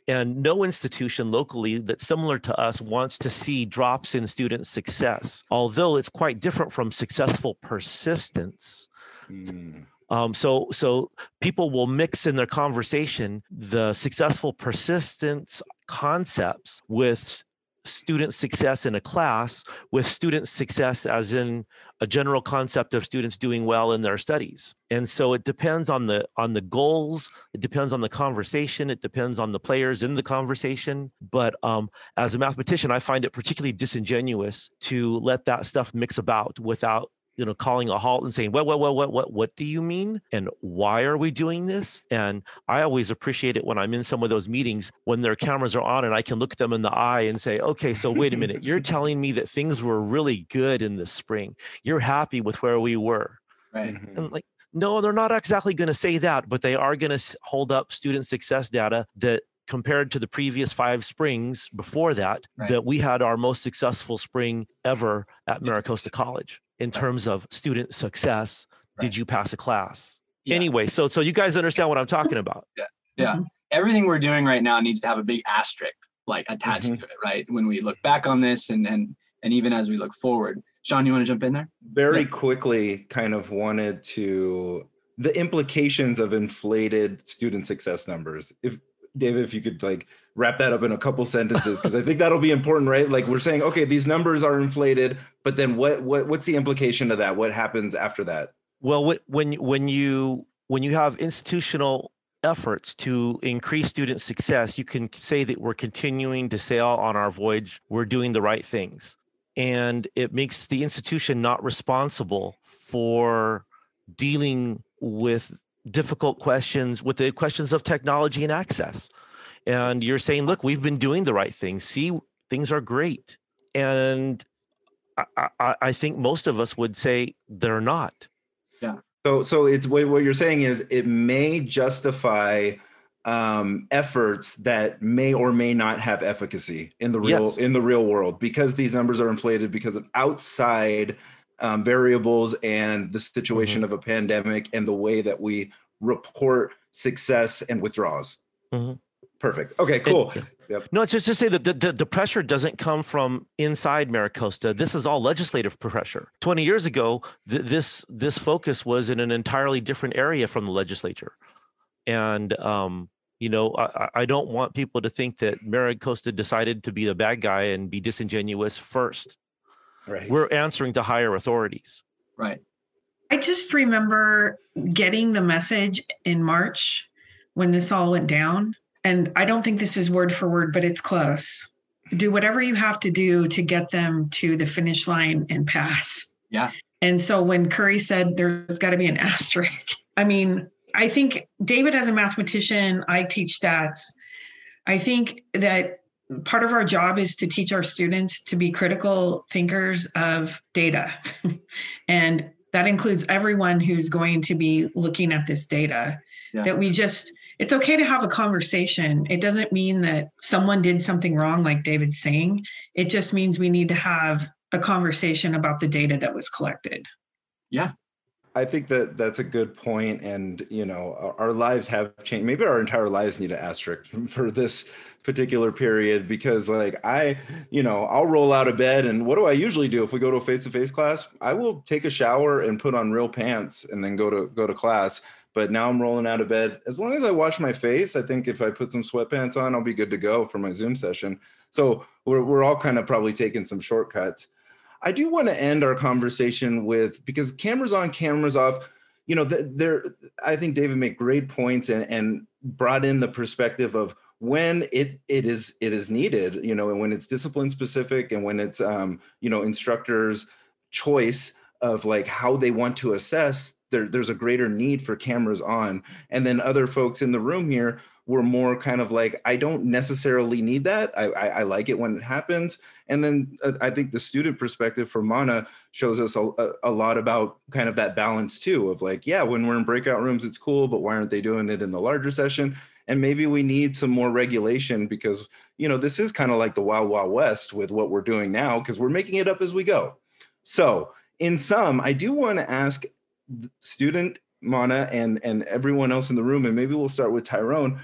And no institution locally that's similar to us wants to see drops in student success, although it's quite different from successful persistence. Mm. Um, so, so people will mix in their conversation the successful persistence concepts with student success in a class with student success as in a general concept of students doing well in their studies. And so it depends on the on the goals it depends on the conversation it depends on the players in the conversation. But um, as a mathematician i find it particularly disingenuous to let that stuff mix about without you know calling a halt and saying what what what what what what do you mean? And why are we doing this? And i always appreciate it when i'm in some of those meetings when their cameras are on and i can look them in the eye and say okay so wait a minute. You're telling me that things were really good in the spring. You're happy with where we were. Right. And mm-hmm. like no they're not exactly going to say that but they are going to hold up student success data that compared to the previous five springs before that Right. that we had our most successful spring ever at MiraCosta college in terms of student success did you pass a class Yeah. anyway so so you guys understand what i'm talking about Yeah. Yeah. Everything we're doing right now needs to have a big asterisk like attached Mhm. to it, right? When we look back on this and and and even as we look forward. Sean, you want to jump in there? Very Yeah. quickly, kind of wanted to the implications of inflated student success numbers. If David, if you could like wrap that up in a couple sentences, because I think that'll be important, right? Like we're saying, okay, these numbers are inflated, but then what what what's the implication of that? What happens after that? well when when you when you have institutional efforts to increase student success you can say that we're continuing to sail on our voyage we're doing the right things and it makes the institution not responsible for dealing with difficult questions with the questions of technology and access and you're saying look we've been doing the right things see things are great and I, I, I think most of us would say they're not Yeah. So so it's what, what you're saying is it may justify um, efforts that may or may not have efficacy in the real Yes. in the real world because these numbers are inflated because of outside um, variables and the situation of a pandemic and the way that we report success and withdrawals. Mhm. Perfect. Okay, cool. Yep. No, it's just to say that the, the, the pressure doesn't come from inside MiraCosta. This is all legislative pressure. 20 years ago, th- this this focus was in an entirely different area from the legislature. And um, you know, I, I don't want people to think that MiraCosta decided to be the bad guy and be disingenuous first. Right. We're answering to higher authorities. Right. I just remember getting the message in March when this all went down. And I don't think this is word for word, but it's close. Do whatever you have to do to get them to the finish line and pass. Yeah. And so when Curry said there's got to be an asterisk, I mean, I think David, as a mathematician, I teach stats. I think that part of our job is to teach our students to be critical thinkers of data. and that includes everyone who's going to be looking at this data. Yeah. That we just, it's okay to have a conversation. It doesn't mean that someone did something wrong, like David's saying. It just means we need to have a conversation about the data that was collected. Yeah. I think that that's a good point, and you know, our, our lives have changed. Maybe our entire lives need an asterisk for this particular period because, like, I, you know, I'll roll out of bed, and what do I usually do if we go to a face-to-face class? I will take a shower and put on real pants, and then go to go to class. But now I'm rolling out of bed. As long as I wash my face, I think if I put some sweatpants on, I'll be good to go for my Zoom session. So we're we're all kind of probably taking some shortcuts. I do want to end our conversation with because cameras on, cameras off. You know, there. I think David made great points and and brought in the perspective of when it it is it is needed. You know, and when it's discipline specific and when it's um, you know instructors' choice of like how they want to assess. There, there's a greater need for cameras on, and then other folks in the room here were more kind of like i don't necessarily need that. I i, I like it when it happens. And then uh, i think the student perspective for mana shows us a, a, lot about kind of that balance too of like yeah when we're in breakout rooms it's cool but why aren't they doing it in the larger session? And maybe we need some more regulation because you know this is kind of like the wild wild west with what we're doing now because we're making it up as we go. So in sum i do want to ask student mana and and everyone else in the room and maybe we'll start with tyrone.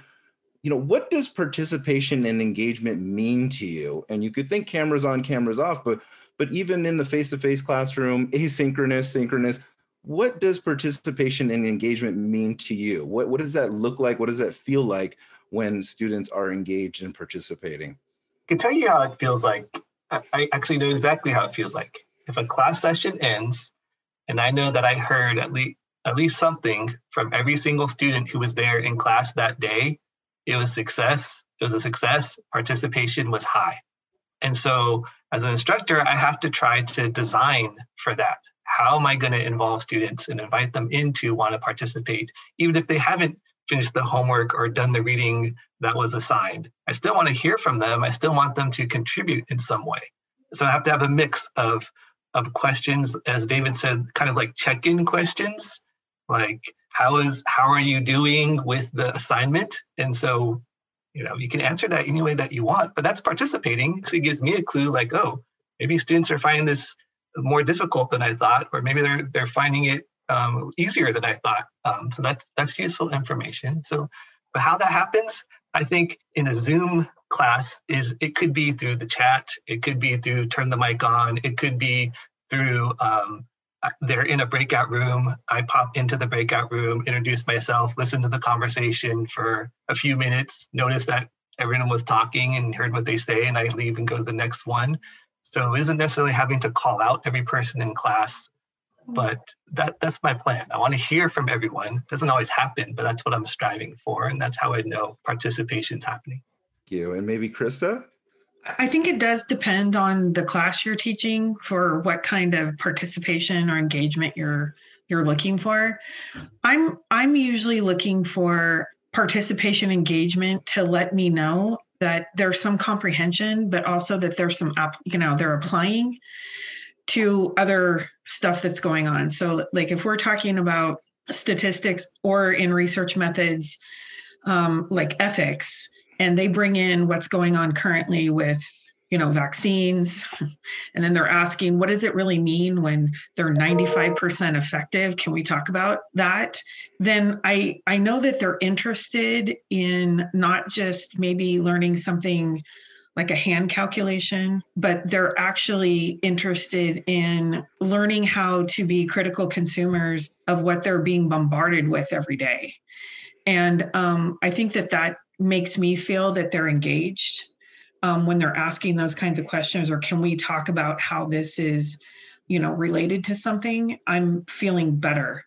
You know what does participation and engagement mean to you? And you could think cameras on cameras off but but even in the face-to-face classroom asynchronous synchronous what does participation and engagement mean to you? What, what does that look like? What does that feel like when students are engaged and participating? I can tell you how it feels like. I, I actually know exactly how it feels like. If a class session ends and i know that i heard at least at least something from every single student who was there in class that day it was success. It was a success. Participation was high. And so as an instructor, I have to try to design for that. How am I going to involve students and invite them in to want to participate, even if they haven't finished the homework or done the reading that was assigned? I still want to hear from them. I still want them to contribute in some way. So I have to have a mix of, of questions, as David said, kind of like check-in questions, like how is how are you doing with the assignment? And so you know you can answer that any way that you want but that's participating. Actually gives me a clue like oh maybe students are finding this more difficult than i thought or maybe they're they're finding it um, easier than i thought. Um, so that's that's useful information. So but how that happens i think in a zoom class is it could be through the chat it could be through turn the mic on it could be through um, they're in a breakout room. I pop into the breakout room, introduce myself, listen to the conversation for a few minutes, notice that everyone was talking and heard what they say, and I leave and go to the next one. So it isn't necessarily having to call out every person in class, but that that's my plan. I want to hear from everyone. It doesn't always happen, but that's what I'm striving for, and that's how I know participation's happening. You. And maybe Krista? I think it does depend on the class you're teaching for what kind of participation or engagement you're you're looking for. I'm I'm usually looking for participation engagement to let me know that there's some comprehension, but also that there's some you know they're applying to other stuff that's going on. So like if we're talking about statistics or in research methods um, like ethics, and they bring in what's going on currently with you know, vaccines. And then they're asking, what does it really mean when they're 95% effective? Can we talk about that? Then I I know that they're interested in not just maybe learning something like a hand calculation, but they're actually interested in learning how to be critical consumers of what they're being bombarded with every day. And um, I think that that makes me feel that they're engaged um, when they're asking those kinds of questions or can we talk about how this is you know related to something? I'm feeling better.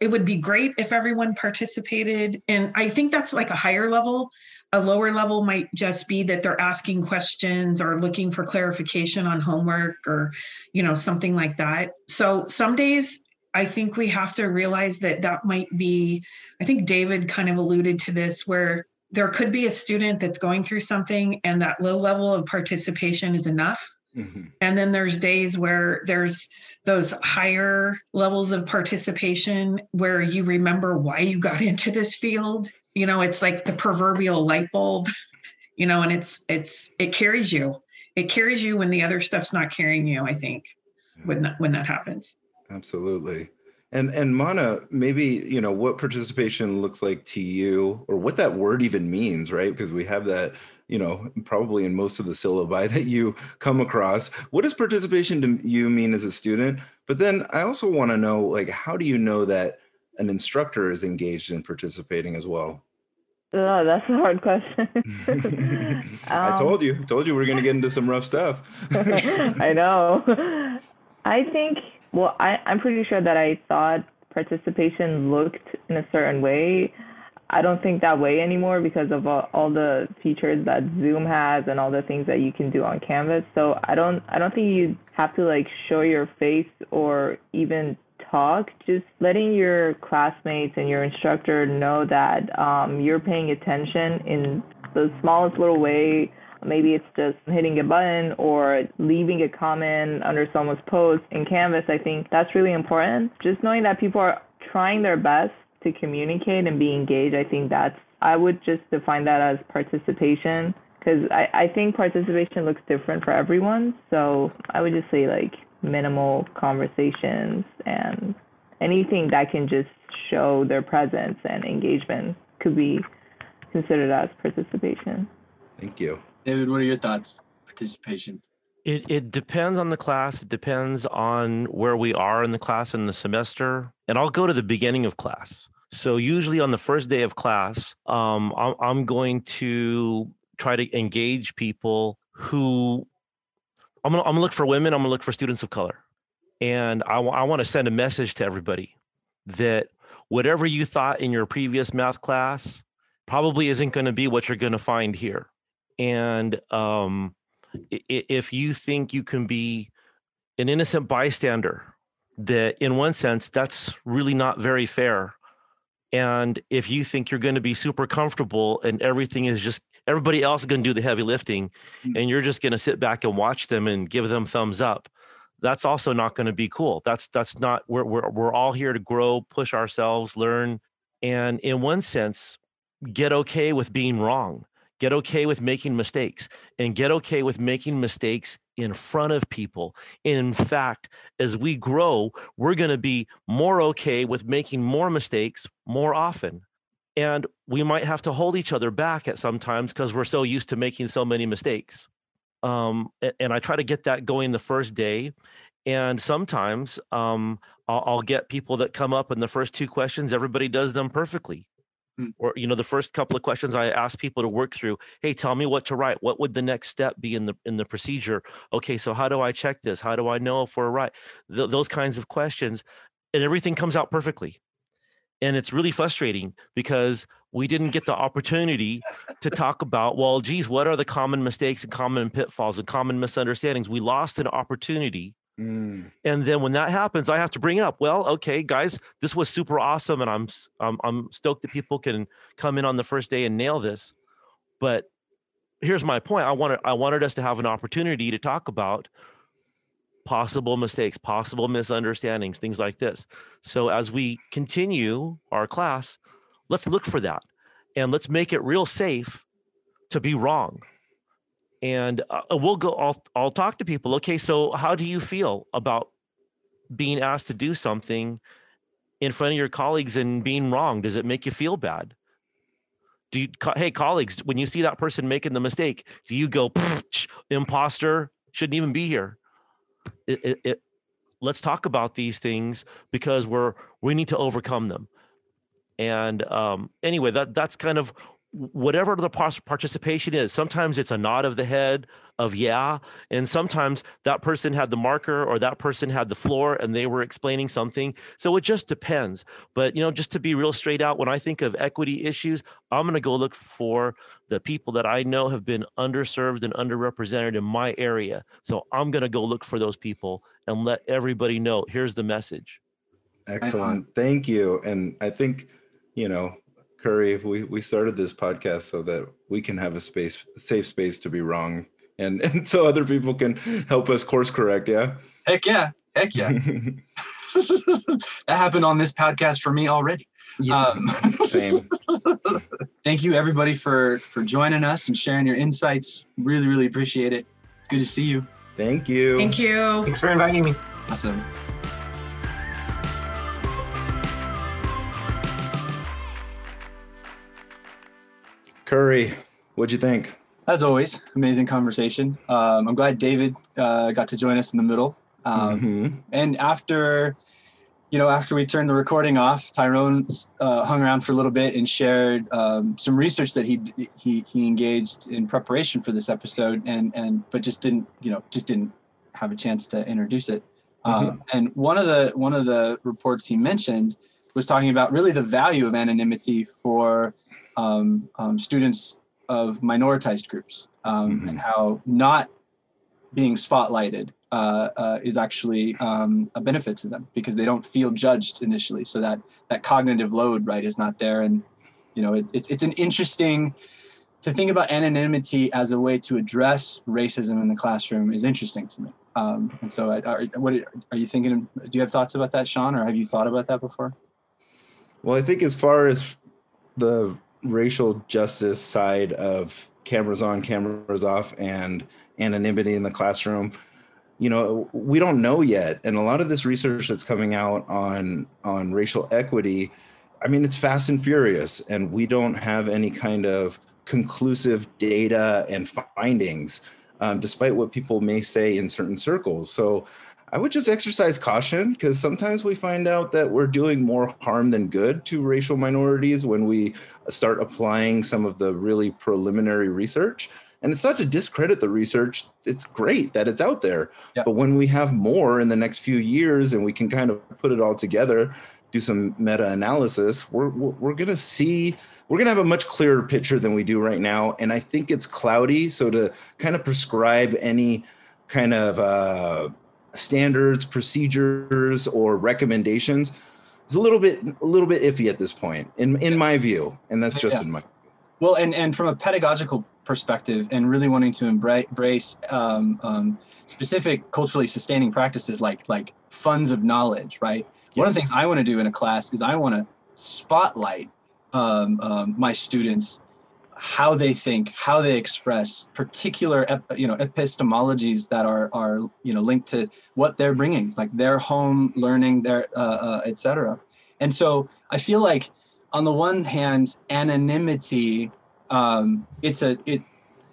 It would be great if everyone participated and i think that's like a higher level. A lower level might just be that they're asking questions or looking for clarification on homework or you know something like that. So some days i think we have to realize that that might be i think david kind of alluded to this where there could be a student that's going through something and that low level of participation is enough. Mm-hmm. and then there's days where there's those higher levels of participation where you remember why you got into this field. You know it's like the proverbial light bulb you know and it's it's it carries you. It carries you when the other stuff's not carrying you i think when that when that happens. Absolutely and and Mana, maybe you know what participation looks like to you, or what that word even means, right? Because we have that, you know, probably in most of the syllabi that you come across. What does participation to you mean as a student? But then I also want to know, like, how do you know that an instructor is engaged in participating as well? Oh, that's a hard question. I told you, um, told you we are going to get into some rough stuff. I know. I think well, I, I'm pretty sure that I thought participation looked in a certain way. I don't think that way anymore because of all, all the features that Zoom has and all the things that you can do on Canvas. So I don't I don't think you have to like show your face or even talk. Just letting your classmates and your instructor know that um, you're paying attention in the smallest little way Maybe it's just hitting a button or leaving a comment under someone's post in Canvas. I think that's really important. Just knowing that people are trying their best to communicate and be engaged, I think that's, I would just define that as participation because I, I think participation looks different for everyone. So I would just say like minimal conversations and anything that can just show their presence and engagement could be considered as participation. Thank you. David, what are your thoughts? Participation. It it depends on the class. It depends on where we are in the class in the semester. And I'll go to the beginning of class. So usually on the first day of class, um, I'm, I'm going to try to engage people who I'm gonna, I'm gonna look for women. I'm gonna look for students of color, and I, w- I want to send a message to everybody that whatever you thought in your previous math class probably isn't going to be what you're going to find here and um, if you think you can be an innocent bystander that in one sense that's really not very fair and if you think you're going to be super comfortable and everything is just everybody else is going to do the heavy lifting mm. and you're just going to sit back and watch them and give them thumbs up that's also not going to be cool that's that's not we're, we're we're all here to grow push ourselves learn and in one sense get okay with being wrong get okay with making mistakes and get okay with making mistakes in front of people. And in fact, as we grow, we're going to be more okay with making more mistakes more often. And we might have to hold each other back at sometimes because we're so used to making so many mistakes. Um, and, and, I try to get that going the first day. And sometimes um, I'll, I'll get people that come up in the first two questions, everybody does them perfectly. Mm. Or, you know, the first couple of questions I ask people to work through, hey, tell me what to write. What would the next step be in the in the procedure? Okay, so how do I check this? How do I know if we're right? Th- those kinds of questions. And everything comes out perfectly. And it's really frustrating because we didn't get the opportunity to talk about, well, geez, what are the common mistakes and common pitfalls and common misunderstandings? We lost an opportunity Mm. And then when that happens, I have to bring up, well, okay, guys, this was super awesome, and I'm I'm, I'm stoked that people can come in on the first day and nail this. But here's my point: I wanted I wanted us to have an opportunity to talk about possible mistakes, possible misunderstandings, things like this. So as we continue our class, let's look for that, and let's make it real safe to be wrong and uh, we'll go. I'll I'll talk to people. Okay, so how do you feel about being asked to do something in front of your colleagues and being wrong? Does it make you feel bad? Do you, hey colleagues, when you see that person making the mistake, do you go imposter? Shouldn't even be here. It, it, it, let's talk about these things because we're we need to overcome them. And um, anyway, that that's kind of whatever the participation is sometimes it's a nod of the head of yeah and sometimes that person had the marker or that person had the floor and they were explaining something. So it just depends. But you know just to be real straight out when i think of equity issues i'm going to go look for the people that i know have been underserved and underrepresented in my area. So i'm going to go look for those people and let everybody know here's the message. Excellent. Thank you. And i think you know Curry, we, we started this podcast so that we can have a space, safe space to be wrong, and and so other people can help us course correct. Yeah. Heck yeah! Heck yeah! that happened on this podcast for me already. Yeah. Um, same. thank you everybody for for joining us and sharing your insights. Really, really appreciate it. Good to see you. Thank you. Thank you. Thanks for inviting me. Awesome. Curry, what'd you think? As always, amazing conversation. Um, I'm glad David uh, got to join us in the middle. Um, mm-hmm. And after, you know, after we turned the recording off, Tyrone uh, hung around for a little bit and shared um, some research that he he he engaged in preparation for this episode, and and but just didn't, you know, just didn't have a chance to introduce it. Mm-hmm. Um, and one of the one of the reports he mentioned was talking about really the value of anonymity for um, um, students of minoritized groups um, mm-hmm. and how not being spotlighted uh, uh, is actually um, a benefit to them because they don't feel judged initially. So that that cognitive load, right, is not there. And you know, it, it's it's an interesting to think about anonymity as a way to address racism in the classroom is interesting to me. Um, and so, are, what are you thinking? Do you have thoughts about that, Sean, or have you thought about that before? Well, I think as far as the racial justice side of cameras on, cameras off, and anonymity in the classroom, you know, we don't know yet. And a lot of this research that's coming out on on racial equity, I mean, it's fast and furious, and we don't have any kind of conclusive data and findings, um, despite what people may say in certain circles. So I would just exercise caution because sometimes we find out that we're doing more harm than good to racial minorities when we start applying some of the really preliminary research. And it's not to discredit the research, it's great that it's out there. Yeah. But when we have more in the next few years and we can kind of put it all together, do some meta analysis, we're, we're going to see we're going to have a much clearer picture than we do right now. And I think it's cloudy. So to kind of prescribe any kind of uh, standards, procedures, or recommendations is a little bit a little bit iffy at this point, in in my view, and that's just yeah. in my. Well, and and from a pedagogical perspective, and really wanting to embrace um, um, specific culturally sustaining practices like like funds of knowledge, right? Yes. One of the things I want to do in a class is I want to spotlight um, um, my students how they think, how they express particular, you know, epistemologies that are are you know linked to what they're bringing, like their home learning, their uh, uh, etc. And so I feel like, on the one hand, anonymity, um, it's a it.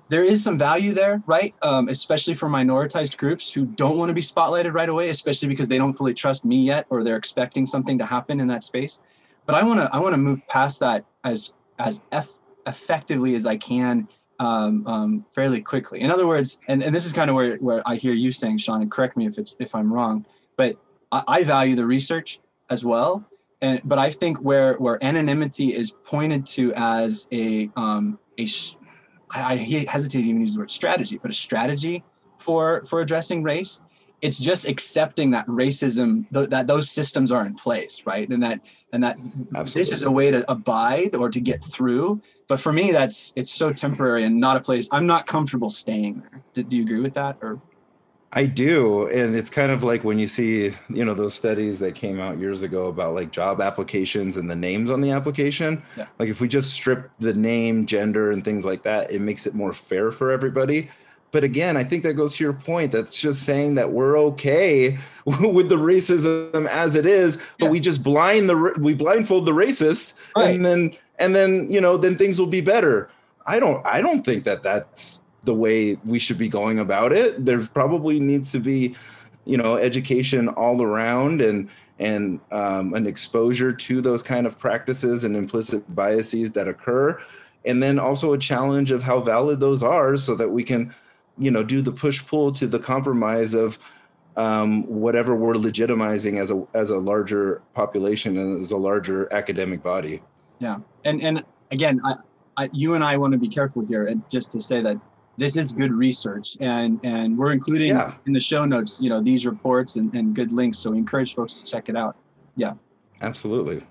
There is some value there, right? Um, especially for minoritized groups who don't want to be spotlighted right away, especially because they don't fully trust me yet, or they're expecting something to happen in that space. But I want to I want to move past that as as F effectively as I can um, um, fairly quickly. In other words, and, and this is kind of where, where I hear you saying, Sean, and correct me if it's if I'm wrong, but I, I value the research as well. And but I think where where anonymity is pointed to as a um, a I, I hesitate to even use the word strategy, but a strategy for for addressing race it's just accepting that racism th- that those systems are in place right and that and that Absolutely. this is a way to abide or to get through but for me that's it's so temporary and not a place i'm not comfortable staying there do, do you agree with that or I do. And it's kind of like when you see, you know, those studies that came out years ago about like job applications and the names on the application. Yeah. Like if we just strip the name, gender, and things like that, it makes it more fair for everybody. But again, I think that goes to your point. That's just saying that we're okay with the racism as it is, but yeah. we just blind the we blindfold the racists, right. and then and then you know then things will be better. I don't I don't think that that's the way we should be going about it. There probably needs to be, you know, education all around and and um, an exposure to those kind of practices and implicit biases that occur, and then also a challenge of how valid those are, so that we can you know do the push pull to the compromise of um, whatever we're legitimizing as a as a larger population and as a larger academic body. Yeah, and and again, I, I, you and I want to be careful here, and just to say that this is good research, and and we're including yeah. in the show notes, you know, these reports and, and good links. So we encourage folks to check it out. Yeah, absolutely.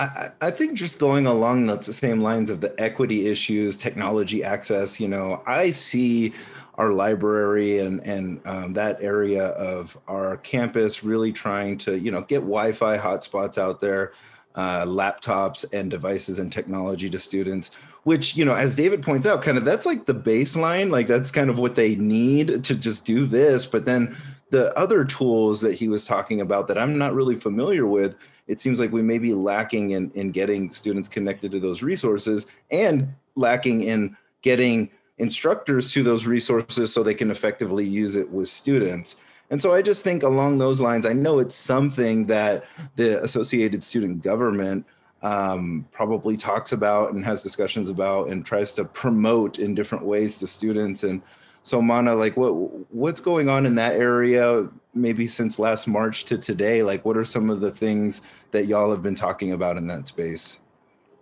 I, I think just going along the same lines of the equity issues, technology access, you know, I see our library and and um, that area of our campus really trying to you know get Wi-Fi hotspots out there, uh, laptops and devices and technology to students. Which you know, as David points out, kind of that's like the baseline. Like that's kind of what they need to just do this. But then the other tools that he was talking about that I'm not really familiar with, it seems like we may be lacking in in getting students connected to those resources and lacking in getting instructors to those resources so they can effectively use it with students. And so I just think along those lines, I know it's something that the Associated Student Government um, probably talks about and has discussions about and tries to promote in different ways to students. And so Mana, like what what's going on in that area maybe since last March to today? Like what are some of the things that y'all have been talking about in that space?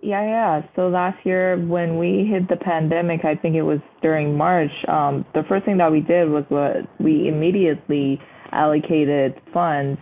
Yeah, yeah. So last year when we hit the pandemic, I think it was during March, um, the first thing that we did was what we immediately allocated funds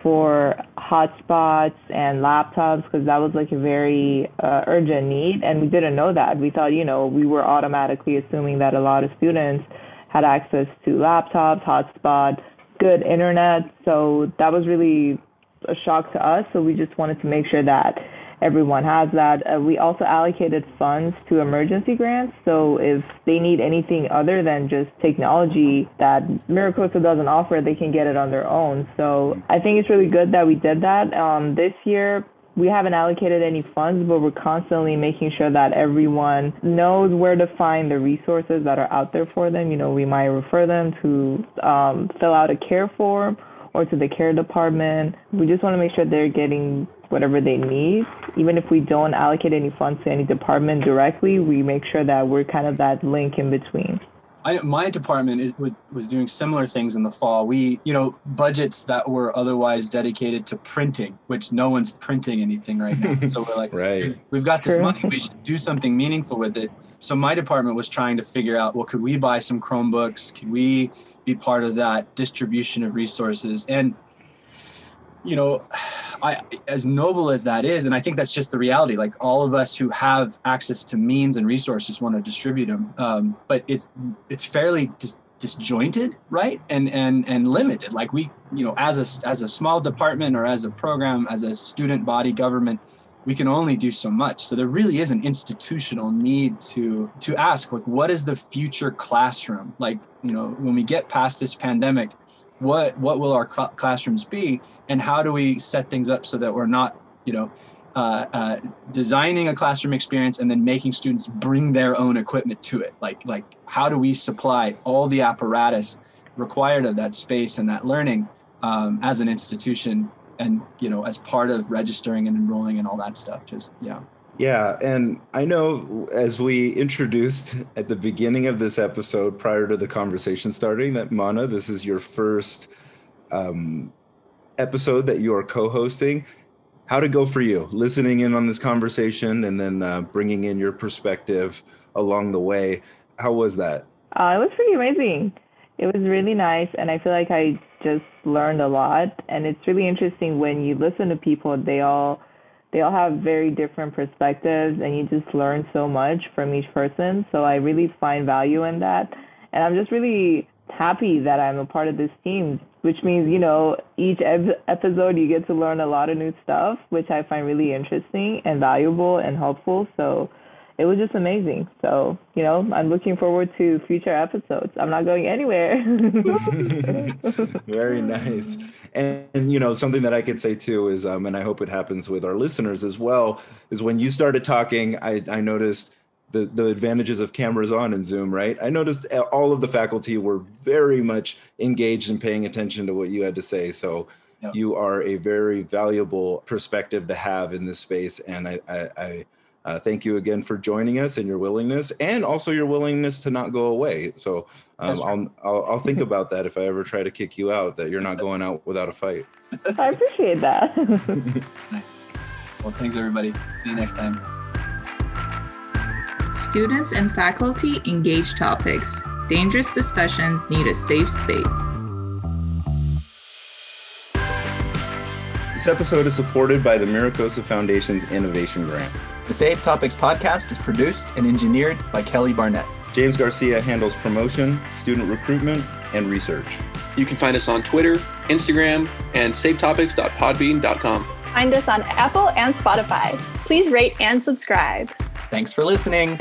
for hotspots and laptops because that was like a very uh, urgent need. And we didn't know that. We thought, you know, we were automatically assuming that a lot of students had access to laptops, hotspot, good internet. So that was really a shock to us. So we just wanted to make sure that everyone has that. Uh, we also allocated funds to emergency grants. So if they need anything other than just technology that MiraCosta doesn't offer, they can get it on their own. So I think it's really good that we did that. Um, this year, we haven't allocated any funds, but we're constantly making sure that everyone knows where to find the resources that are out there for them. You know, we might refer them to um, fill out a care form or to the care department. We just want to make sure they're getting whatever they need. Even if we don't allocate any funds to any department directly, we make sure that we're kind of that link in between. I, my department is, was, was doing similar things in the fall. We, you know, budgets that were otherwise dedicated to printing, which no one's printing anything right now. So we're like, right, we've got this True. money. We should do something meaningful with it. So my department was trying to figure out, well, could we buy some Chromebooks? Could we be part of that distribution of resources? And you know, I as noble as that is, and I think that's just the reality. Like all of us who have access to means and resources want to distribute them, um, but it's it's fairly dis- disjointed, right? And and and limited. Like we, you know, as a as a small department or as a program, as a student body government, we can only do so much. So there really is an institutional need to to ask, like, what is the future classroom? Like, you know, when we get past this pandemic, what what will our cl- classrooms be? And how do we set things up so that we're not you know uh, uh, designing a classroom experience and then making students bring their own equipment to it? Like like how do we supply all the apparatus required of that space and that learning um, as an institution and you know as part of registering and enrolling and all that stuff? Just yeah. Yeah and i know as we introduced at the beginning of this episode prior to the conversation starting that mana this is your first um, episode that you are co-hosting how to go for you? Listening in on this conversation and then uh, bringing in your perspective along the way how was that? Uh, it was pretty amazing. It was really nice and i feel like i just learned a lot and it's really interesting when you listen to people they all they all have very different perspectives and you just learn so much from each person so i really find value in that and i'm just really happy that i'm a part of this team which means you know each ep- episode you get to learn a lot of new stuff which i find really interesting and valuable and helpful so it was just amazing. So, you know, I'm looking forward to future episodes. I'm not going anywhere. Very nice. And, and, you know, something that I could say too is, um, and I hope it happens with our listeners as well, is when you started talking, I, I noticed the, the advantages of cameras on in Zoom, right? I noticed all of the faculty were very much engaged in paying attention to what you had to say. So yep. you are a very valuable perspective to have in this space. And I, I, I uh, thank you again for joining us and your willingness, and also your willingness to not go away. So um, I'll, I'll, I'll think about that if I ever try to kick you out. That you're not going out without a fight. I appreciate that. nice. Well, thanks everybody. See you next time. Students and faculty engage topics. Dangerous discussions need a safe space. This episode is supported by the MiraCosta Foundation's Innovation Grant. The Safe Topics podcast is produced and engineered by Kelly Barnett. James Garcia handles promotion, student recruitment, and research. You can find us on Twitter, Instagram, and safetopics.podbean.com. Find us on Apple and Spotify. Please rate and subscribe. Thanks for listening.